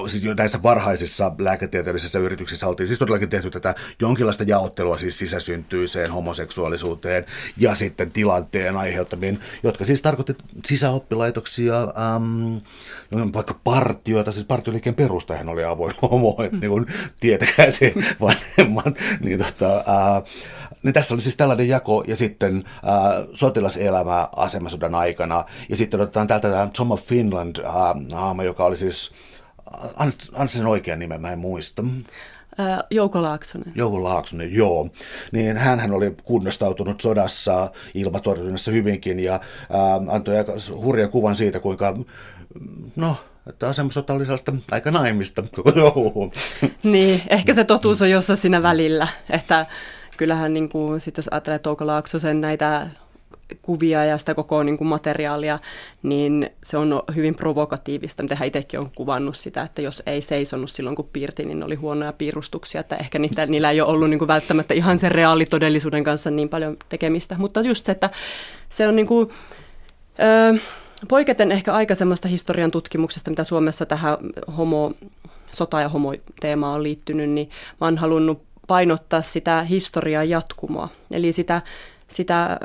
siis jo näissä varhaisissa lääketieteellisissä yrityksissä oltiin siis todellakin tehty tätä jonkinlaista jaottelua siis sisäsyntyiseen homoseksuaalisuuteen ja sitten tilanteen aiheuttamiin, jotka siis tarkoitti sisäoppilaitoksia, äm, vaikka partioita, siis partioliikkeen perustajan oli avoin homo, että mm. niin kuin tietäkää se vanhemmat, niin, tota, ää, niin tässä oli siis tällainen jako ja sitten ää, sotilaselämä asemasodan aikana ja sitten otetaan täältä tämä Tom of Finland haama, joka oli siis Anna sen oikean nimen, mä en muista. Jouko Laaksonen. Jouko Laaksonen, joo. Niin hän oli kunnostautunut sodassa ilmatorjunnassa hyvinkin ja ää, antoi aika hurjan kuvan siitä, kuinka, no, että asemasota oli sellaista aika naimista koko Niin, ehkä se totuus on jossain siinä välillä, että kyllähän niin kuin, sit jos ajattelee Touko Laaksosen näitä kuvia ja sitä koko niin kuin materiaalia, niin se on hyvin provokatiivista. Mitä itsekin on kuvannut sitä, että jos ei seisonut silloin kun piirti, niin oli huonoja piirustuksia, että ehkä niitä, niillä ei ole ollut niin kuin välttämättä ihan sen reaalitodellisuuden kanssa niin paljon tekemistä. Mutta just se, että se on niin kuin, öö, poiketen ehkä aikaisemmasta historian tutkimuksesta, mitä Suomessa tähän homo, sota- ja homo-teemaan on liittynyt, niin mä oon halunnut painottaa sitä historian jatkumoa. Eli sitä, sitä,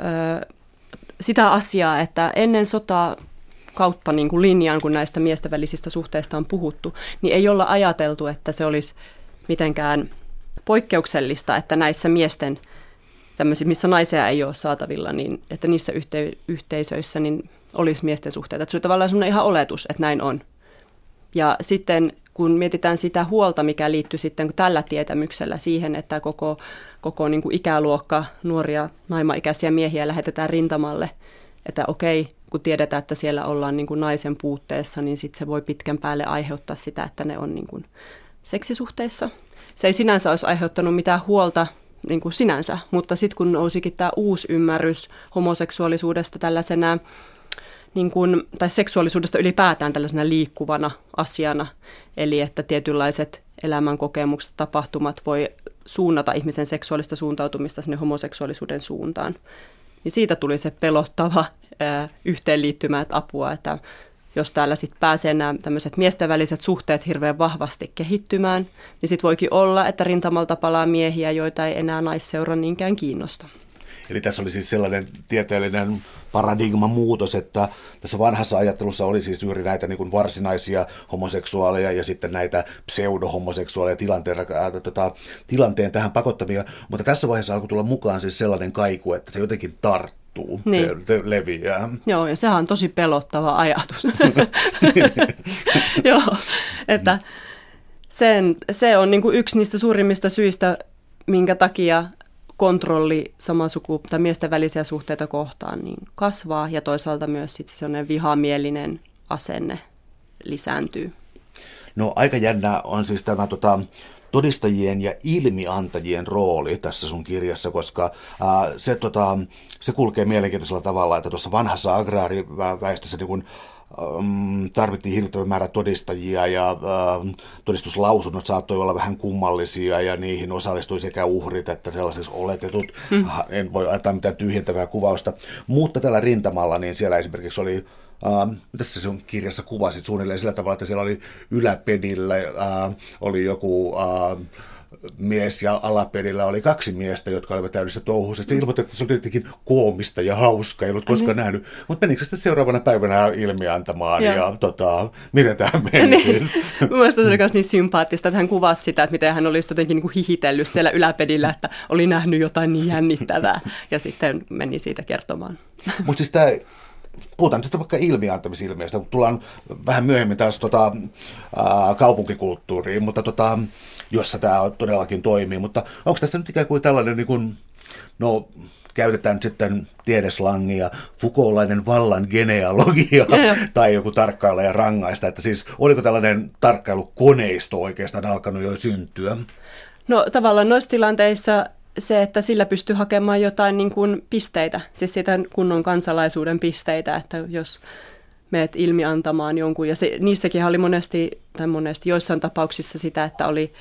sitä asiaa, että ennen sotaa kautta niin kuin linjaan, kun näistä miesten välisistä suhteista on puhuttu, niin ei olla ajateltu, että se olisi mitenkään poikkeuksellista, että näissä miesten tämmöisissä, missä naisia ei ole saatavilla, niin että niissä yhte- yhteisöissä niin olisi miesten suhteita. Että se oli tavallaan semmoinen ihan oletus, että näin on. Ja sitten kun mietitään sitä huolta, mikä liittyy sitten tällä tietämyksellä siihen, että koko, koko niin kuin ikäluokka, nuoria naimaikäisiä miehiä lähetetään rintamalle, että okei, kun tiedetään, että siellä ollaan niin kuin naisen puutteessa, niin sitten se voi pitkän päälle aiheuttaa sitä, että ne on niin kuin seksisuhteissa. Se ei sinänsä olisi aiheuttanut mitään huolta niin kuin sinänsä, mutta sitten kun nousikin tämä uusi ymmärrys homoseksuaalisuudesta tällaisena niin kuin, tai seksuaalisuudesta ylipäätään tällaisena liikkuvana asiana, eli että tietynlaiset elämänkokemukset, tapahtumat voi suunnata ihmisen seksuaalista suuntautumista sinne homoseksuaalisuuden suuntaan. Niin siitä tuli se pelottava ää, yhteenliittymä, että apua, että jos täällä sitten pääsee nämä tämmöiset miesten väliset suhteet hirveän vahvasti kehittymään, niin sitten voikin olla, että rintamalta palaa miehiä, joita ei enää naisseura niinkään kiinnosta. Eli tässä oli siis sellainen tieteellinen paradigman muutos, että tässä vanhassa ajattelussa oli siis juuri näitä niin kuin varsinaisia homoseksuaaleja ja sitten näitä pseudohomoseksuaaleja tilanteen, ää, tota, tilanteen tähän pakottamia, mutta tässä vaiheessa alkoi tulla mukaan siis sellainen kaiku, että se jotenkin tarttuu, niin. se leviää. Joo, ja sehän on tosi pelottava ajatus. Joo, että sen, se on niin kuin yksi niistä suurimmista syistä, minkä takia kontrolli saman suku- tai miesten välisiä suhteita kohtaan niin kasvaa ja toisaalta myös sit sellainen vihamielinen asenne lisääntyy. No aika jännä on siis tämä tota, todistajien ja ilmiantajien rooli tässä sun kirjassa, koska ää, se, tota, se kulkee mielenkiintoisella tavalla, että tuossa vanhassa agraariväestössä niin kun, tarvittiin hirvittävä määrä todistajia ja todistuslausunnot saattoi olla vähän kummallisia ja niihin osallistui sekä uhrit että sellaiset oletetut. Mm. En voi ajatella mitään tyhjentävää kuvausta. Mutta tällä rintamalla niin siellä esimerkiksi oli Uh, mitä se sun kirjassa kuvasit suunnilleen sillä tavalla, että siellä oli yläpedillä, uh, oli joku uh, mies ja alapedillä oli kaksi miestä, jotka olivat täydessä touhussa. Sitten ilmoitti, että se oli jotenkin koomista ja hauska, ei ollut koskaan mm. nähnyt. Mutta menikö sitten seuraavana päivänä ilmiantamaan ja, ja tota, miten tämä meni niin. siis? Mielestäni se oli myös niin sympaattista, että hän kuvasi sitä, että miten hän olisi jotenkin niin kuin hihitellyt siellä yläpedillä, että oli nähnyt jotain niin jännittävää ja sitten meni siitä kertomaan. Mutta siis tämä puhutaan sitten vaikka ilmiantamisilmiöstä, kun tullaan vähän myöhemmin taas tota, ää, kaupunkikulttuuriin, mutta tota, jossa tämä todellakin toimii. Mutta onko tässä nyt ikään kuin tällainen, niin kuin, no käytetään sitten tiedeslangia, fukoolainen vallan genealogia tai joku tarkkailla ja rangaista. Että siis oliko tällainen tarkkailukoneisto oikeastaan alkanut jo syntyä? No tavallaan noissa tilanteissa se, että sillä pystyy hakemaan jotain niin kuin pisteitä, siis sitä kunnon kansalaisuuden pisteitä, että jos meet ilmi antamaan jonkun, ja se, niissäkin oli monesti, tai monesti joissain tapauksissa sitä, että oli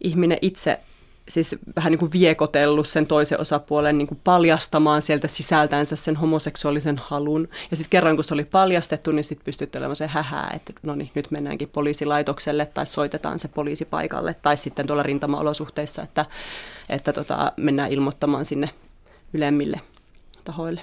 ihminen itse siis vähän niin kuin viekotellut sen toisen osapuolen niin kuin paljastamaan sieltä sisältänsä sen homoseksuaalisen halun. Ja sitten kerran kun se oli paljastettu, niin sitten pystytty olemaan se hähää, että no niin, nyt mennäänkin poliisilaitokselle tai soitetaan se poliisipaikalle tai sitten tuolla rintamaolosuhteissa, että, että tota, mennään ilmoittamaan sinne ylemmille tahoille.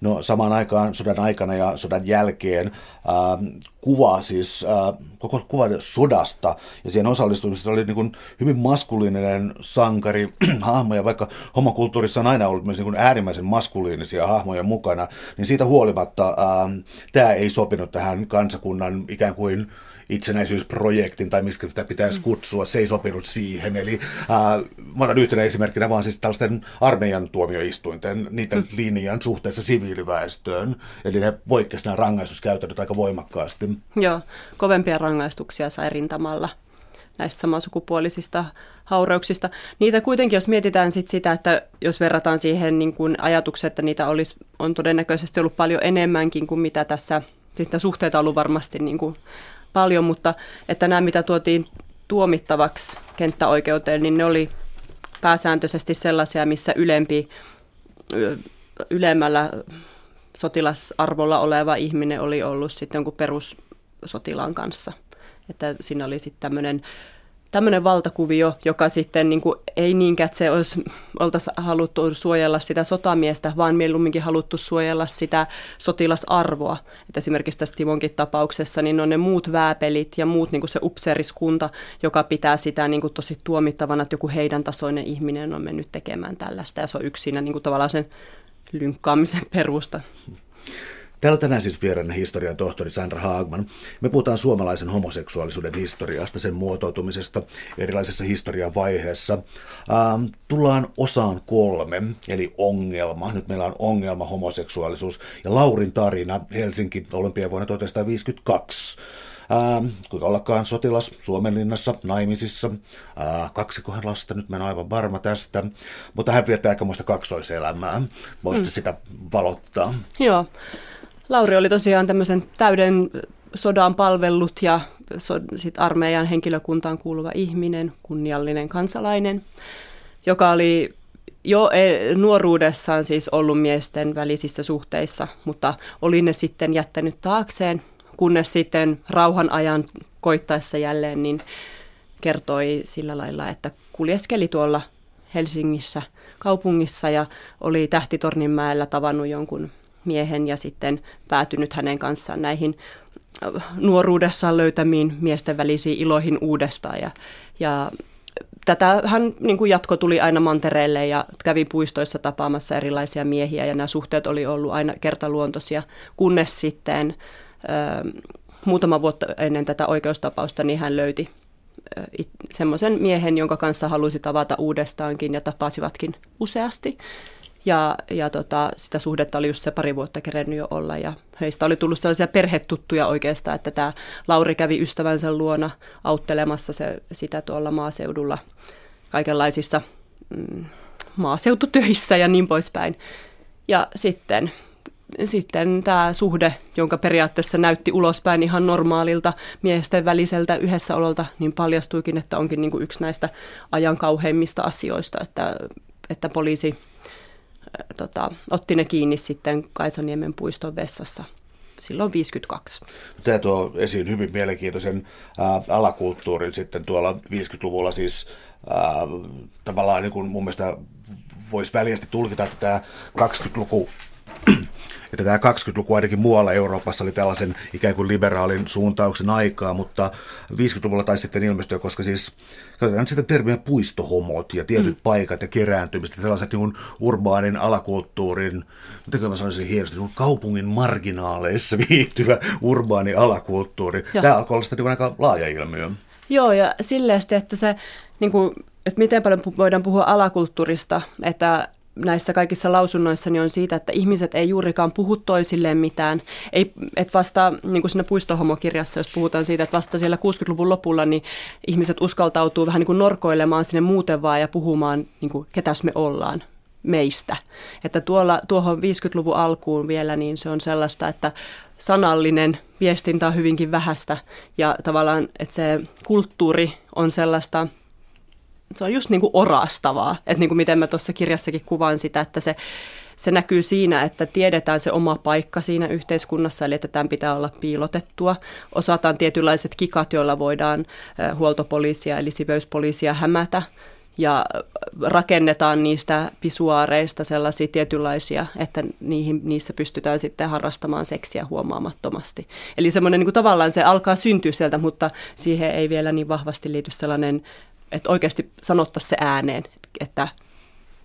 No samaan aikaan sodan aikana ja sodan jälkeen ää, kuva siis, ää, koko kuva sodasta ja siihen osallistumisesta oli niin kuin hyvin maskuliininen sankari hahmo ja vaikka homokulttuurissa on aina ollut myös niin kuin äärimmäisen maskuliinisia hahmoja mukana, niin siitä huolimatta ää, tämä ei sopinut tähän kansakunnan ikään kuin itsenäisyysprojektin tai miksi sitä pitäisi mm. kutsua, se ei sopinut siihen. Eli äh, mä otan yhtenä esimerkkinä vaan siis tällaisten armeijan tuomioistuinten, niiden mm. linjan suhteessa siviiliväestöön. Eli ne poikkesivat nämä rangaistuskäytännöt aika voimakkaasti. Joo, kovempia rangaistuksia sai rintamalla näistä samansukupuolisista haureuksista. Niitä kuitenkin, jos mietitään sit sitä, että jos verrataan siihen niin kuin ajatukset, että niitä olisi, on todennäköisesti ollut paljon enemmänkin kuin mitä tässä, siis suhteita on ollut varmasti niin kuin paljon, mutta että nämä, mitä tuotiin tuomittavaksi kenttäoikeuteen, niin ne oli pääsääntöisesti sellaisia, missä ylempi, ylemmällä sotilasarvolla oleva ihminen oli ollut sitten jonkun perussotilaan kanssa. Että siinä oli sitten tämmöinen tämmöinen valtakuvio, joka sitten niin kuin, ei niinkään, että se olisi, oltaisiin haluttu suojella sitä sotamiestä, vaan mieluumminkin haluttu suojella sitä sotilasarvoa. Että esimerkiksi tässä Timonkin tapauksessa niin on ne muut vääpelit ja muut niin kuin se upseeriskunta, joka pitää sitä niin kuin tosi tuomittavana, että joku heidän tasoinen ihminen on mennyt tekemään tällaista. Ja se on yksi siinä niin kuin tavallaan sen lynkkaamisen perusta. Täällä tänään siis vieraana historian tohtori Sandra Haagman. Me puhutaan suomalaisen homoseksuaalisuuden historiasta, sen muotoutumisesta erilaisissa historian vaiheissa. Ähm, tullaan osaan kolme, eli ongelma. Nyt meillä on ongelma, homoseksuaalisuus ja Laurin tarina Helsinki olympiavuonna 1952. Ähm, kuinka ollakaan sotilas Suomenlinnassa, naimisissa, äh, kaksikohan lasta, nyt mä en aivan varma tästä, mutta hän viettää aikamoista kaksoiselämää. Voisitko mm. sitä valottaa? Joo. Lauri oli tosiaan tämmöisen täyden sodan palvellut ja so, sit armeijan henkilökuntaan kuuluva ihminen, kunniallinen kansalainen, joka oli jo e, nuoruudessaan siis ollut miesten välisissä suhteissa, mutta oli ne sitten jättänyt taakseen, kunnes sitten rauhan ajan koittaessa jälleen, niin kertoi sillä lailla, että kuljeskeli tuolla Helsingissä kaupungissa ja oli Tähtitorninmäellä tavannut jonkun miehen ja sitten päätynyt hänen kanssaan näihin äh, nuoruudessaan löytämiin miesten välisiin iloihin uudestaan. Ja, ja tätä hän niin kuin jatko tuli aina mantereelle ja kävi puistoissa tapaamassa erilaisia miehiä ja nämä suhteet oli ollut aina kertaluontoisia, kunnes sitten ö, äh, muutama vuotta ennen tätä oikeustapausta niin hän löyti äh, semmoisen miehen, jonka kanssa halusi tavata uudestaankin ja tapasivatkin useasti. Ja, ja tota, sitä suhdetta oli just se pari vuotta kerennyt jo olla ja heistä oli tullut sellaisia perhetuttuja oikeastaan, että tämä Lauri kävi ystävänsä luona auttelemassa se, sitä tuolla maaseudulla kaikenlaisissa mm, maaseututöissä ja niin poispäin. Ja sitten, sitten tämä suhde, jonka periaatteessa näytti ulospäin ihan normaalilta miesten väliseltä yhdessäololta, niin paljastuikin, että onkin niin kuin yksi näistä ajan kauheimmista asioista, että, että poliisi tota, otti ne kiinni sitten Kaisaniemen puiston vessassa silloin 52. Tämä tuo esiin hyvin mielenkiintoisen ää, alakulttuurin sitten tuolla 50-luvulla siis ää, tavallaan niin kuin mun mielestä voisi väljästi tulkita, että tämä 20-luku että tämä 20-luku ainakin muualla Euroopassa oli tällaisen ikään kuin liberaalin suuntauksen aikaa, mutta 50-luvulla taisi sitten ilmestyä, koska siis käytetään sitä termiä puistohomot ja tietyt mm. paikat ja kerääntymistä, tällaiset niin urbaanin alakulttuurin, mitä mä sanoisin hienosti, niin kaupungin marginaaleissa viihtyvä urbaani alakulttuuri. Joo. Tämä alkoi olla sitten niin aika laaja ilmiö. Joo, ja silleen, että se, niin kuin, että miten paljon voidaan puhua alakulttuurista, että näissä kaikissa lausunnoissa niin on siitä, että ihmiset ei juurikaan puhu toisilleen mitään. Ei, että vasta niin kuin siinä puistohomokirjassa, jos puhutaan siitä, että vasta siellä 60-luvun lopulla niin ihmiset uskaltautuu vähän niin kuin norkoilemaan sinne muuten vaan ja puhumaan, niin kuin, ketäs me ollaan meistä. Että tuolla, tuohon 50-luvun alkuun vielä, niin se on sellaista, että sanallinen viestintä on hyvinkin vähäistä ja tavallaan, että se kulttuuri on sellaista – se on just niin kuin orastavaa, että niin kuin miten mä tuossa kirjassakin kuvaan sitä, että se, se näkyy siinä, että tiedetään se oma paikka siinä yhteiskunnassa, eli että tämän pitää olla piilotettua. Osataan tietynlaiset kikat, joilla voidaan huoltopoliisia eli siveyspoliisia hämätä, ja rakennetaan niistä pisuaareista sellaisia tietynlaisia, että niihin, niissä pystytään sitten harrastamaan seksiä huomaamattomasti. Eli semmoinen niin kuin tavallaan se alkaa syntyä sieltä, mutta siihen ei vielä niin vahvasti liity sellainen että oikeasti sanottaisiin se ääneen, että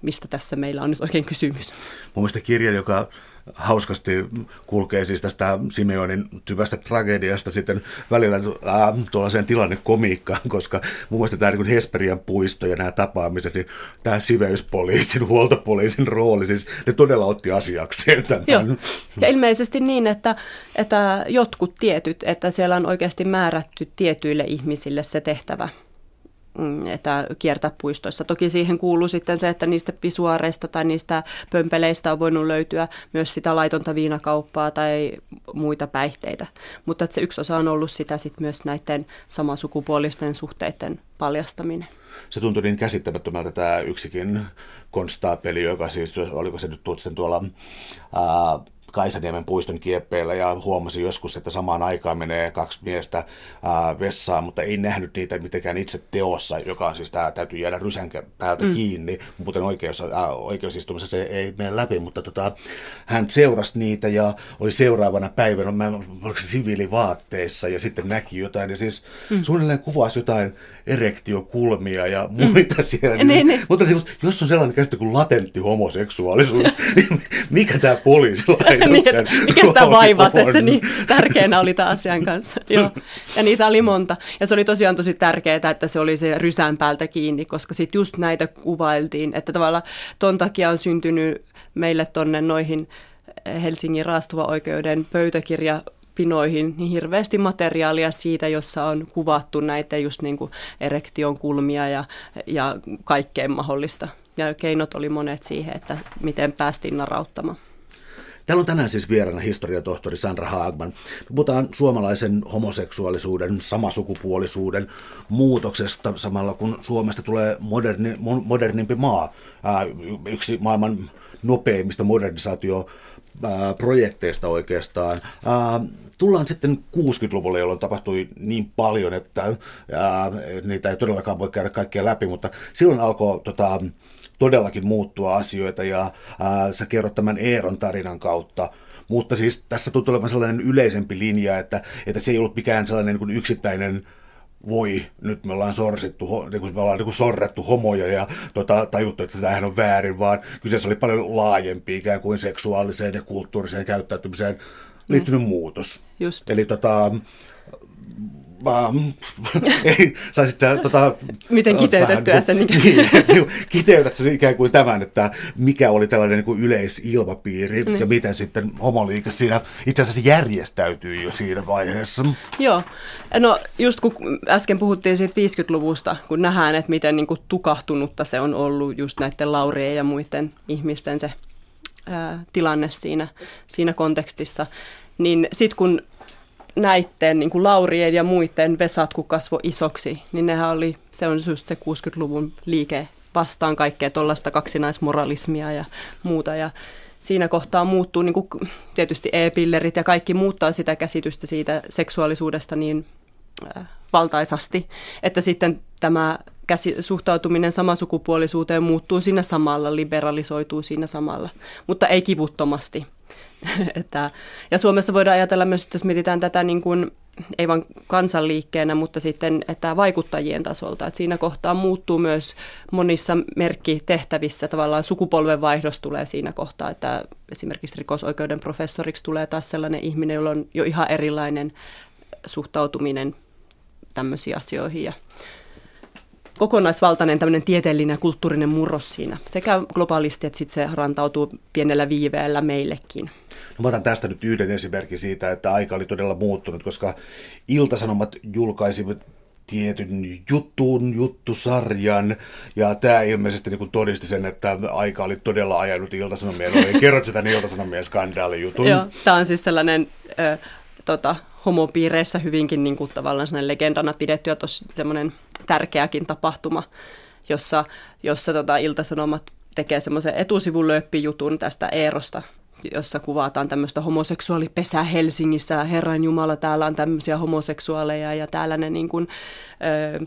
mistä tässä meillä on nyt oikein kysymys. Mun mielestä kirja, joka hauskasti kulkee siis tästä Simeonin tyvästä tragediasta sitten välillä ää, tuollaiseen tilannekomiikkaan, koska mun mielestä tämä niin Hesperian puisto ja nämä tapaamiset, niin tämä siveyspoliisin, huoltopoliisin rooli, siis ne todella otti asiakseen tämän. Joo. Ja ilmeisesti niin, että, että jotkut tietyt, että siellä on oikeasti määrätty tietyille ihmisille se tehtävä että kiertää puistoissa. Toki siihen kuuluu sitten se, että niistä pisuaareista tai niistä pömpeleistä on voinut löytyä myös sitä laitonta viinakauppaa tai muita päihteitä. Mutta että se yksi osa on ollut sitä sitten myös näiden samasukupuolisten suhteiden paljastaminen. Se tuntui niin käsittämättömältä tämä yksikin konstaapeli, joka siis, oliko se nyt tuolla ää, Kaisaniemen puiston kieppeillä ja huomasin joskus, että samaan aikaan menee kaksi miestä ää, vessaan, mutta ei nähnyt niitä mitenkään itse teossa, joka on siis tämä täytyy jäädä rysänkä päältä mm. kiinni, muuten oikeus, ää, oikeusistumassa se ei mene läpi, mutta tota, hän seurasi niitä ja oli seuraavana päivänä, mä siviilivaatteissa ja sitten näki jotain ja siis mm. suunnilleen kuvasi jotain erektiokulmia ja mm. muita mm. siellä. Niin, niin, niin. Mutta niin, jos on sellainen käsite kuin latentti homoseksuaalisuus, niin mikä tämä poliisilaitoksen niin, mikä sitä vaivasi, että se niin tärkeänä oli tämän asian kanssa. Joo. Ja niitä oli monta. Ja se oli tosiaan tosi tärkeää, että se oli se rysän päältä kiinni, koska sitten just näitä kuvailtiin, että tavallaan ton takia on syntynyt meille tonne noihin Helsingin raastuva oikeuden pöytäkirja pinoihin niin hirveästi materiaalia siitä, jossa on kuvattu näitä just niin kuin erektion kulmia ja, ja kaikkea mahdollista. Ja keinot oli monet siihen, että miten päästiin narauttamaan. Täällä on tänään siis vieraana historiatohtori Sandra Haagman. Puhutaan suomalaisen homoseksuaalisuuden, samasukupuolisuuden muutoksesta samalla kun Suomesta tulee moderni, modernimpi maa. Yksi maailman nopeimmista modernisaatioprojekteista oikeastaan. Tullaan sitten 60-luvulle, jolloin tapahtui niin paljon, että niitä ei todellakaan voi käydä kaikkia läpi, mutta silloin alkoi tota, todellakin muuttua asioita ja ää, sä kerrot tämän Eeron tarinan kautta. Mutta siis tässä tuntuu olevan sellainen yleisempi linja, että, että se ei ollut mikään sellainen niin kuin yksittäinen voi, nyt me ollaan sorsittu, niin kuin me ollaan niin kuin sorrettu homoja ja tota, tajuttu, että tämähän on väärin, vaan kyseessä oli paljon laajempi ikään kuin seksuaaliseen ja kulttuuriseen käyttäytymiseen liittynyt mm. muutos. Just. Eli tota, ei, saisit sä, tota, Miten kiteytettyä sen? Niin, niin, kiteytät se ikään kuin tämän, että mikä oli tällainen niin kuin yleisilmapiiri mm. ja miten sitten homoliike siinä itse asiassa järjestäytyy jo siinä vaiheessa. Joo, no just kun äsken puhuttiin siitä 50-luvusta, kun nähdään, että miten niin kuin tukahtunutta se on ollut just näiden laurien ja muiden ihmisten se ää, tilanne siinä, siinä kontekstissa, niin sitten kun näiden niin kuin Laurien ja muiden vesat, kun kasvoi isoksi, niin nehän oli, se on just se 60-luvun liike vastaan kaikkea tuollaista kaksinaismoralismia ja muuta. Ja siinä kohtaa muuttuu niin kuin, tietysti e-pillerit ja kaikki muuttaa sitä käsitystä siitä seksuaalisuudesta niin äh, valtaisasti, että sitten tämä käsi, suhtautuminen samasukupuolisuuteen muuttuu siinä samalla, liberalisoituu siinä samalla, mutta ei kivuttomasti. että, ja Suomessa voidaan ajatella myös, että jos mietitään tätä niin kuin, ei vain kansanliikkeenä, mutta sitten että vaikuttajien tasolta. Että siinä kohtaa muuttuu myös monissa merkkitehtävissä. Tavallaan sukupolvenvaihdos tulee siinä kohtaa, että esimerkiksi rikosoikeuden professoriksi tulee taas sellainen ihminen, jolla on jo ihan erilainen suhtautuminen tämmöisiin asioihin. Ja kokonaisvaltainen tämmöinen tieteellinen ja kulttuurinen murros siinä. Sekä globaalisti että sitten se rantautuu pienellä viiveellä meillekin. No mä otan tästä nyt yhden esimerkin siitä, että aika oli todella muuttunut, koska Iltasanomat julkaisivat tietyn jutun, juttusarjan, ja tämä ilmeisesti niin todisti sen, että aika oli todella ajanut Iltasanomien ohi. Kerrot sitä niin Iltasanomien skandaalijutun. Joo, tämä on siis sellainen ö, tota, homopiireissä hyvinkin niin kuin, tavallaan legendana pidetty ja tosi semmoinen tärkeäkin tapahtuma, jossa, jossa tota, Iltasanomat tekee semmoisen etusivun löppijutun tästä Eerosta, jossa kuvataan tämmöistä homoseksuaalipesää Helsingissä. Herran Jumala, täällä on tämmöisiä homoseksuaaleja ja täällä ne niin kuin, ö,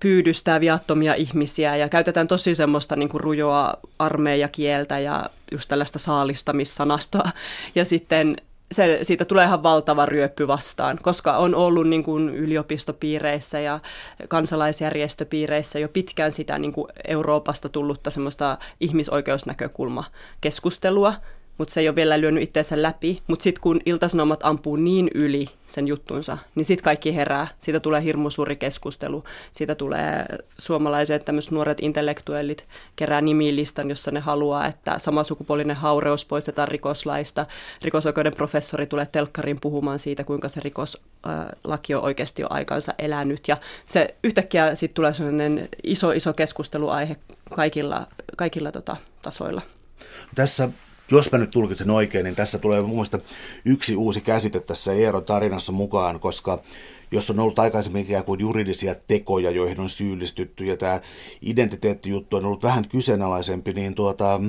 pyydystää viattomia ihmisiä ja käytetään tosi semmoista niin kuin rujoa armeijakieltä ja just tällaista saalistamissanastoa. Ja sitten se, siitä tulee ihan valtava ryöppy vastaan, koska on ollut niin kuin yliopistopiireissä ja kansalaisjärjestöpiireissä jo pitkään sitä niin kuin Euroopasta tullutta semmoista ihmisoikeusnäkökulmakeskustelua, mutta se ei ole vielä lyönyt itseensä läpi. Mutta sitten kun iltasanomat ampuu niin yli sen juttunsa, niin sitten kaikki herää. Siitä tulee hirmu suuri keskustelu. Siitä tulee suomalaiset tämmöiset nuoret intellektuellit kerää nimilistan, jossa ne haluaa, että samasukupuolinen haureus poistetaan rikoslaista. Rikosoikeuden professori tulee telkkarin puhumaan siitä, kuinka se rikoslaki on oikeasti jo aikansa elänyt. Ja se yhtäkkiä sitten tulee sellainen iso, iso keskusteluaihe kaikilla, kaikilla tota, tasoilla. Tässä jos mä nyt tulkitsen oikein, niin tässä tulee mun mielestä yksi uusi käsite tässä Eeron tarinassa mukaan, koska jos on ollut aikaisemmin ikään kuin juridisia tekoja, joihin on syyllistytty, ja tämä identiteettijuttu on ollut vähän kyseenalaisempi, niin tuota,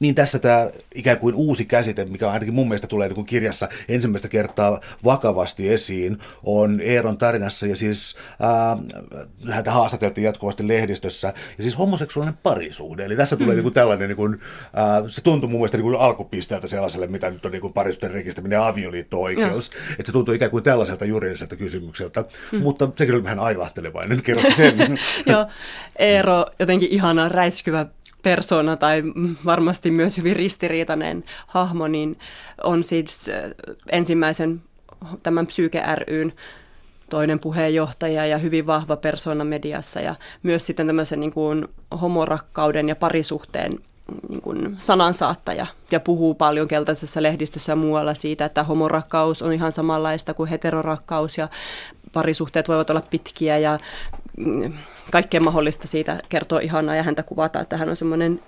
niin tässä tämä ikään kuin uusi käsite, mikä ainakin mun mielestä tulee niin kirjassa ensimmäistä kertaa vakavasti esiin, on Eeron tarinassa, ja siis äh, häntä haastateltiin jatkuvasti lehdistössä, ja siis homoseksuaalinen parisuhde. Eli tässä tulee mm. niin kuin tällainen, niin kuin, äh, se tuntuu mun mielestä niin kuin alkupisteeltä sellaiselle, mitä nyt on niin kuin parisuhteen rekisteröiminen avioliitto-oikeus. Mm. Että se tuntuu ikään kuin tällaiselta juridiselta kysymykseltä, mm. mutta sekin oli vähän ailahtelevainen, kerrot sen. Joo, Eero jotenkin ihana räiskyvä persona tai varmasti myös hyvin ristiriitainen hahmo, niin on siis äh, ensimmäisen tämän Psyke ryn toinen puheenjohtaja ja hyvin vahva persona mediassa ja myös sitten tämmöisen niin kuin homorakkauden ja parisuhteen niin kuin sanansaattaja ja puhuu paljon keltaisessa lehdistössä ja muualla siitä, että homorakkaus on ihan samanlaista kuin heterorakkaus ja parisuhteet voivat olla pitkiä ja kaikkea mahdollista siitä kertoo ihanaa ja häntä kuvata, että hän on semmoinen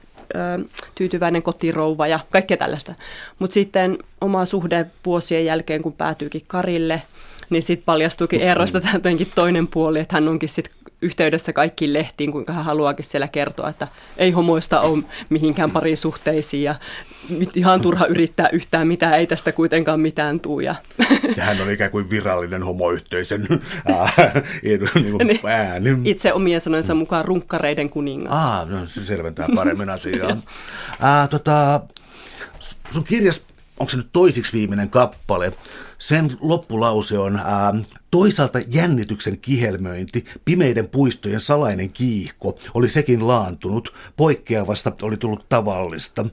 tyytyväinen kotirouva ja kaikkea tällaista. Mutta sitten oma suhde vuosien jälkeen, kun päätyykin Karille, niin sitten paljastuikin Eerosta jotenkin toinen puoli, että hän onkin sitten yhteydessä kaikkiin lehtiin, kuinka hän haluaakin siellä kertoa, että ei homoista ole mihinkään parisuhteisiin ja ihan turha yrittää yhtään mitään, ei tästä kuitenkaan mitään tuu. Ja, ja hän on ikään kuin virallinen homoyhteisön niin niin, ääni. Itse omien sanojensa mukaan runkkareiden kuningas. Ah, no, se selventää paremmin asiaa. Ää, tota, sun kirjas, onko se nyt toisiksi viimeinen kappale? Sen loppulause on, ää, Toisaalta jännityksen kihelmöinti, pimeiden puistojen salainen kiihko oli sekin laantunut, poikkeavasta oli tullut tavallista.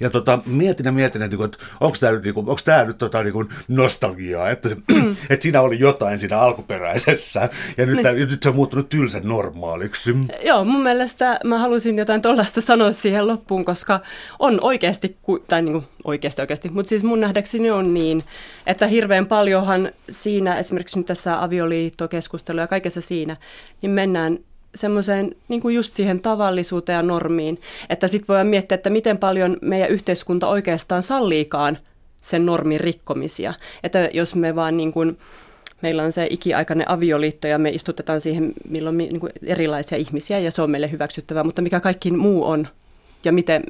Ja tota, mietin ja mietin, että, onko tämä nyt, onko tämä nyt tota, niin nostalgiaa, että, se, että siinä oli jotain siinä alkuperäisessä, ja nyt, niin. nyt se on muuttunut tylsän normaaliksi. Joo, mun mielestä mä halusin jotain tuollaista sanoa siihen loppuun, koska on oikeasti, tai niin kuin oikeasti oikeasti, mutta siis mun nähdäkseni on niin, että hirveän paljonhan siinä esimerkiksi nyt tässä tässä avioliittokeskustelu ja kaikessa siinä, niin mennään semmoiseen niin kuin just siihen tavallisuuteen ja normiin, että sitten voidaan miettiä, että miten paljon meidän yhteiskunta oikeastaan salliikaan sen normin rikkomisia. Että jos me vaan niin kuin, meillä on se ikiaikainen avioliitto ja me istutetaan siihen milloin niin kuin erilaisia ihmisiä ja se on meille hyväksyttävää, mutta mikä kaikki muu on ja miten,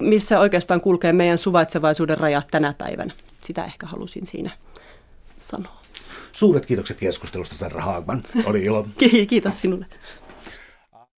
missä oikeastaan kulkee meidän suvaitsevaisuuden rajat tänä päivänä. Sitä ehkä halusin siinä sanoa. Suuret kiitokset keskustelusta, Sarra Haagman. Oli ilo. Kiitos sinulle.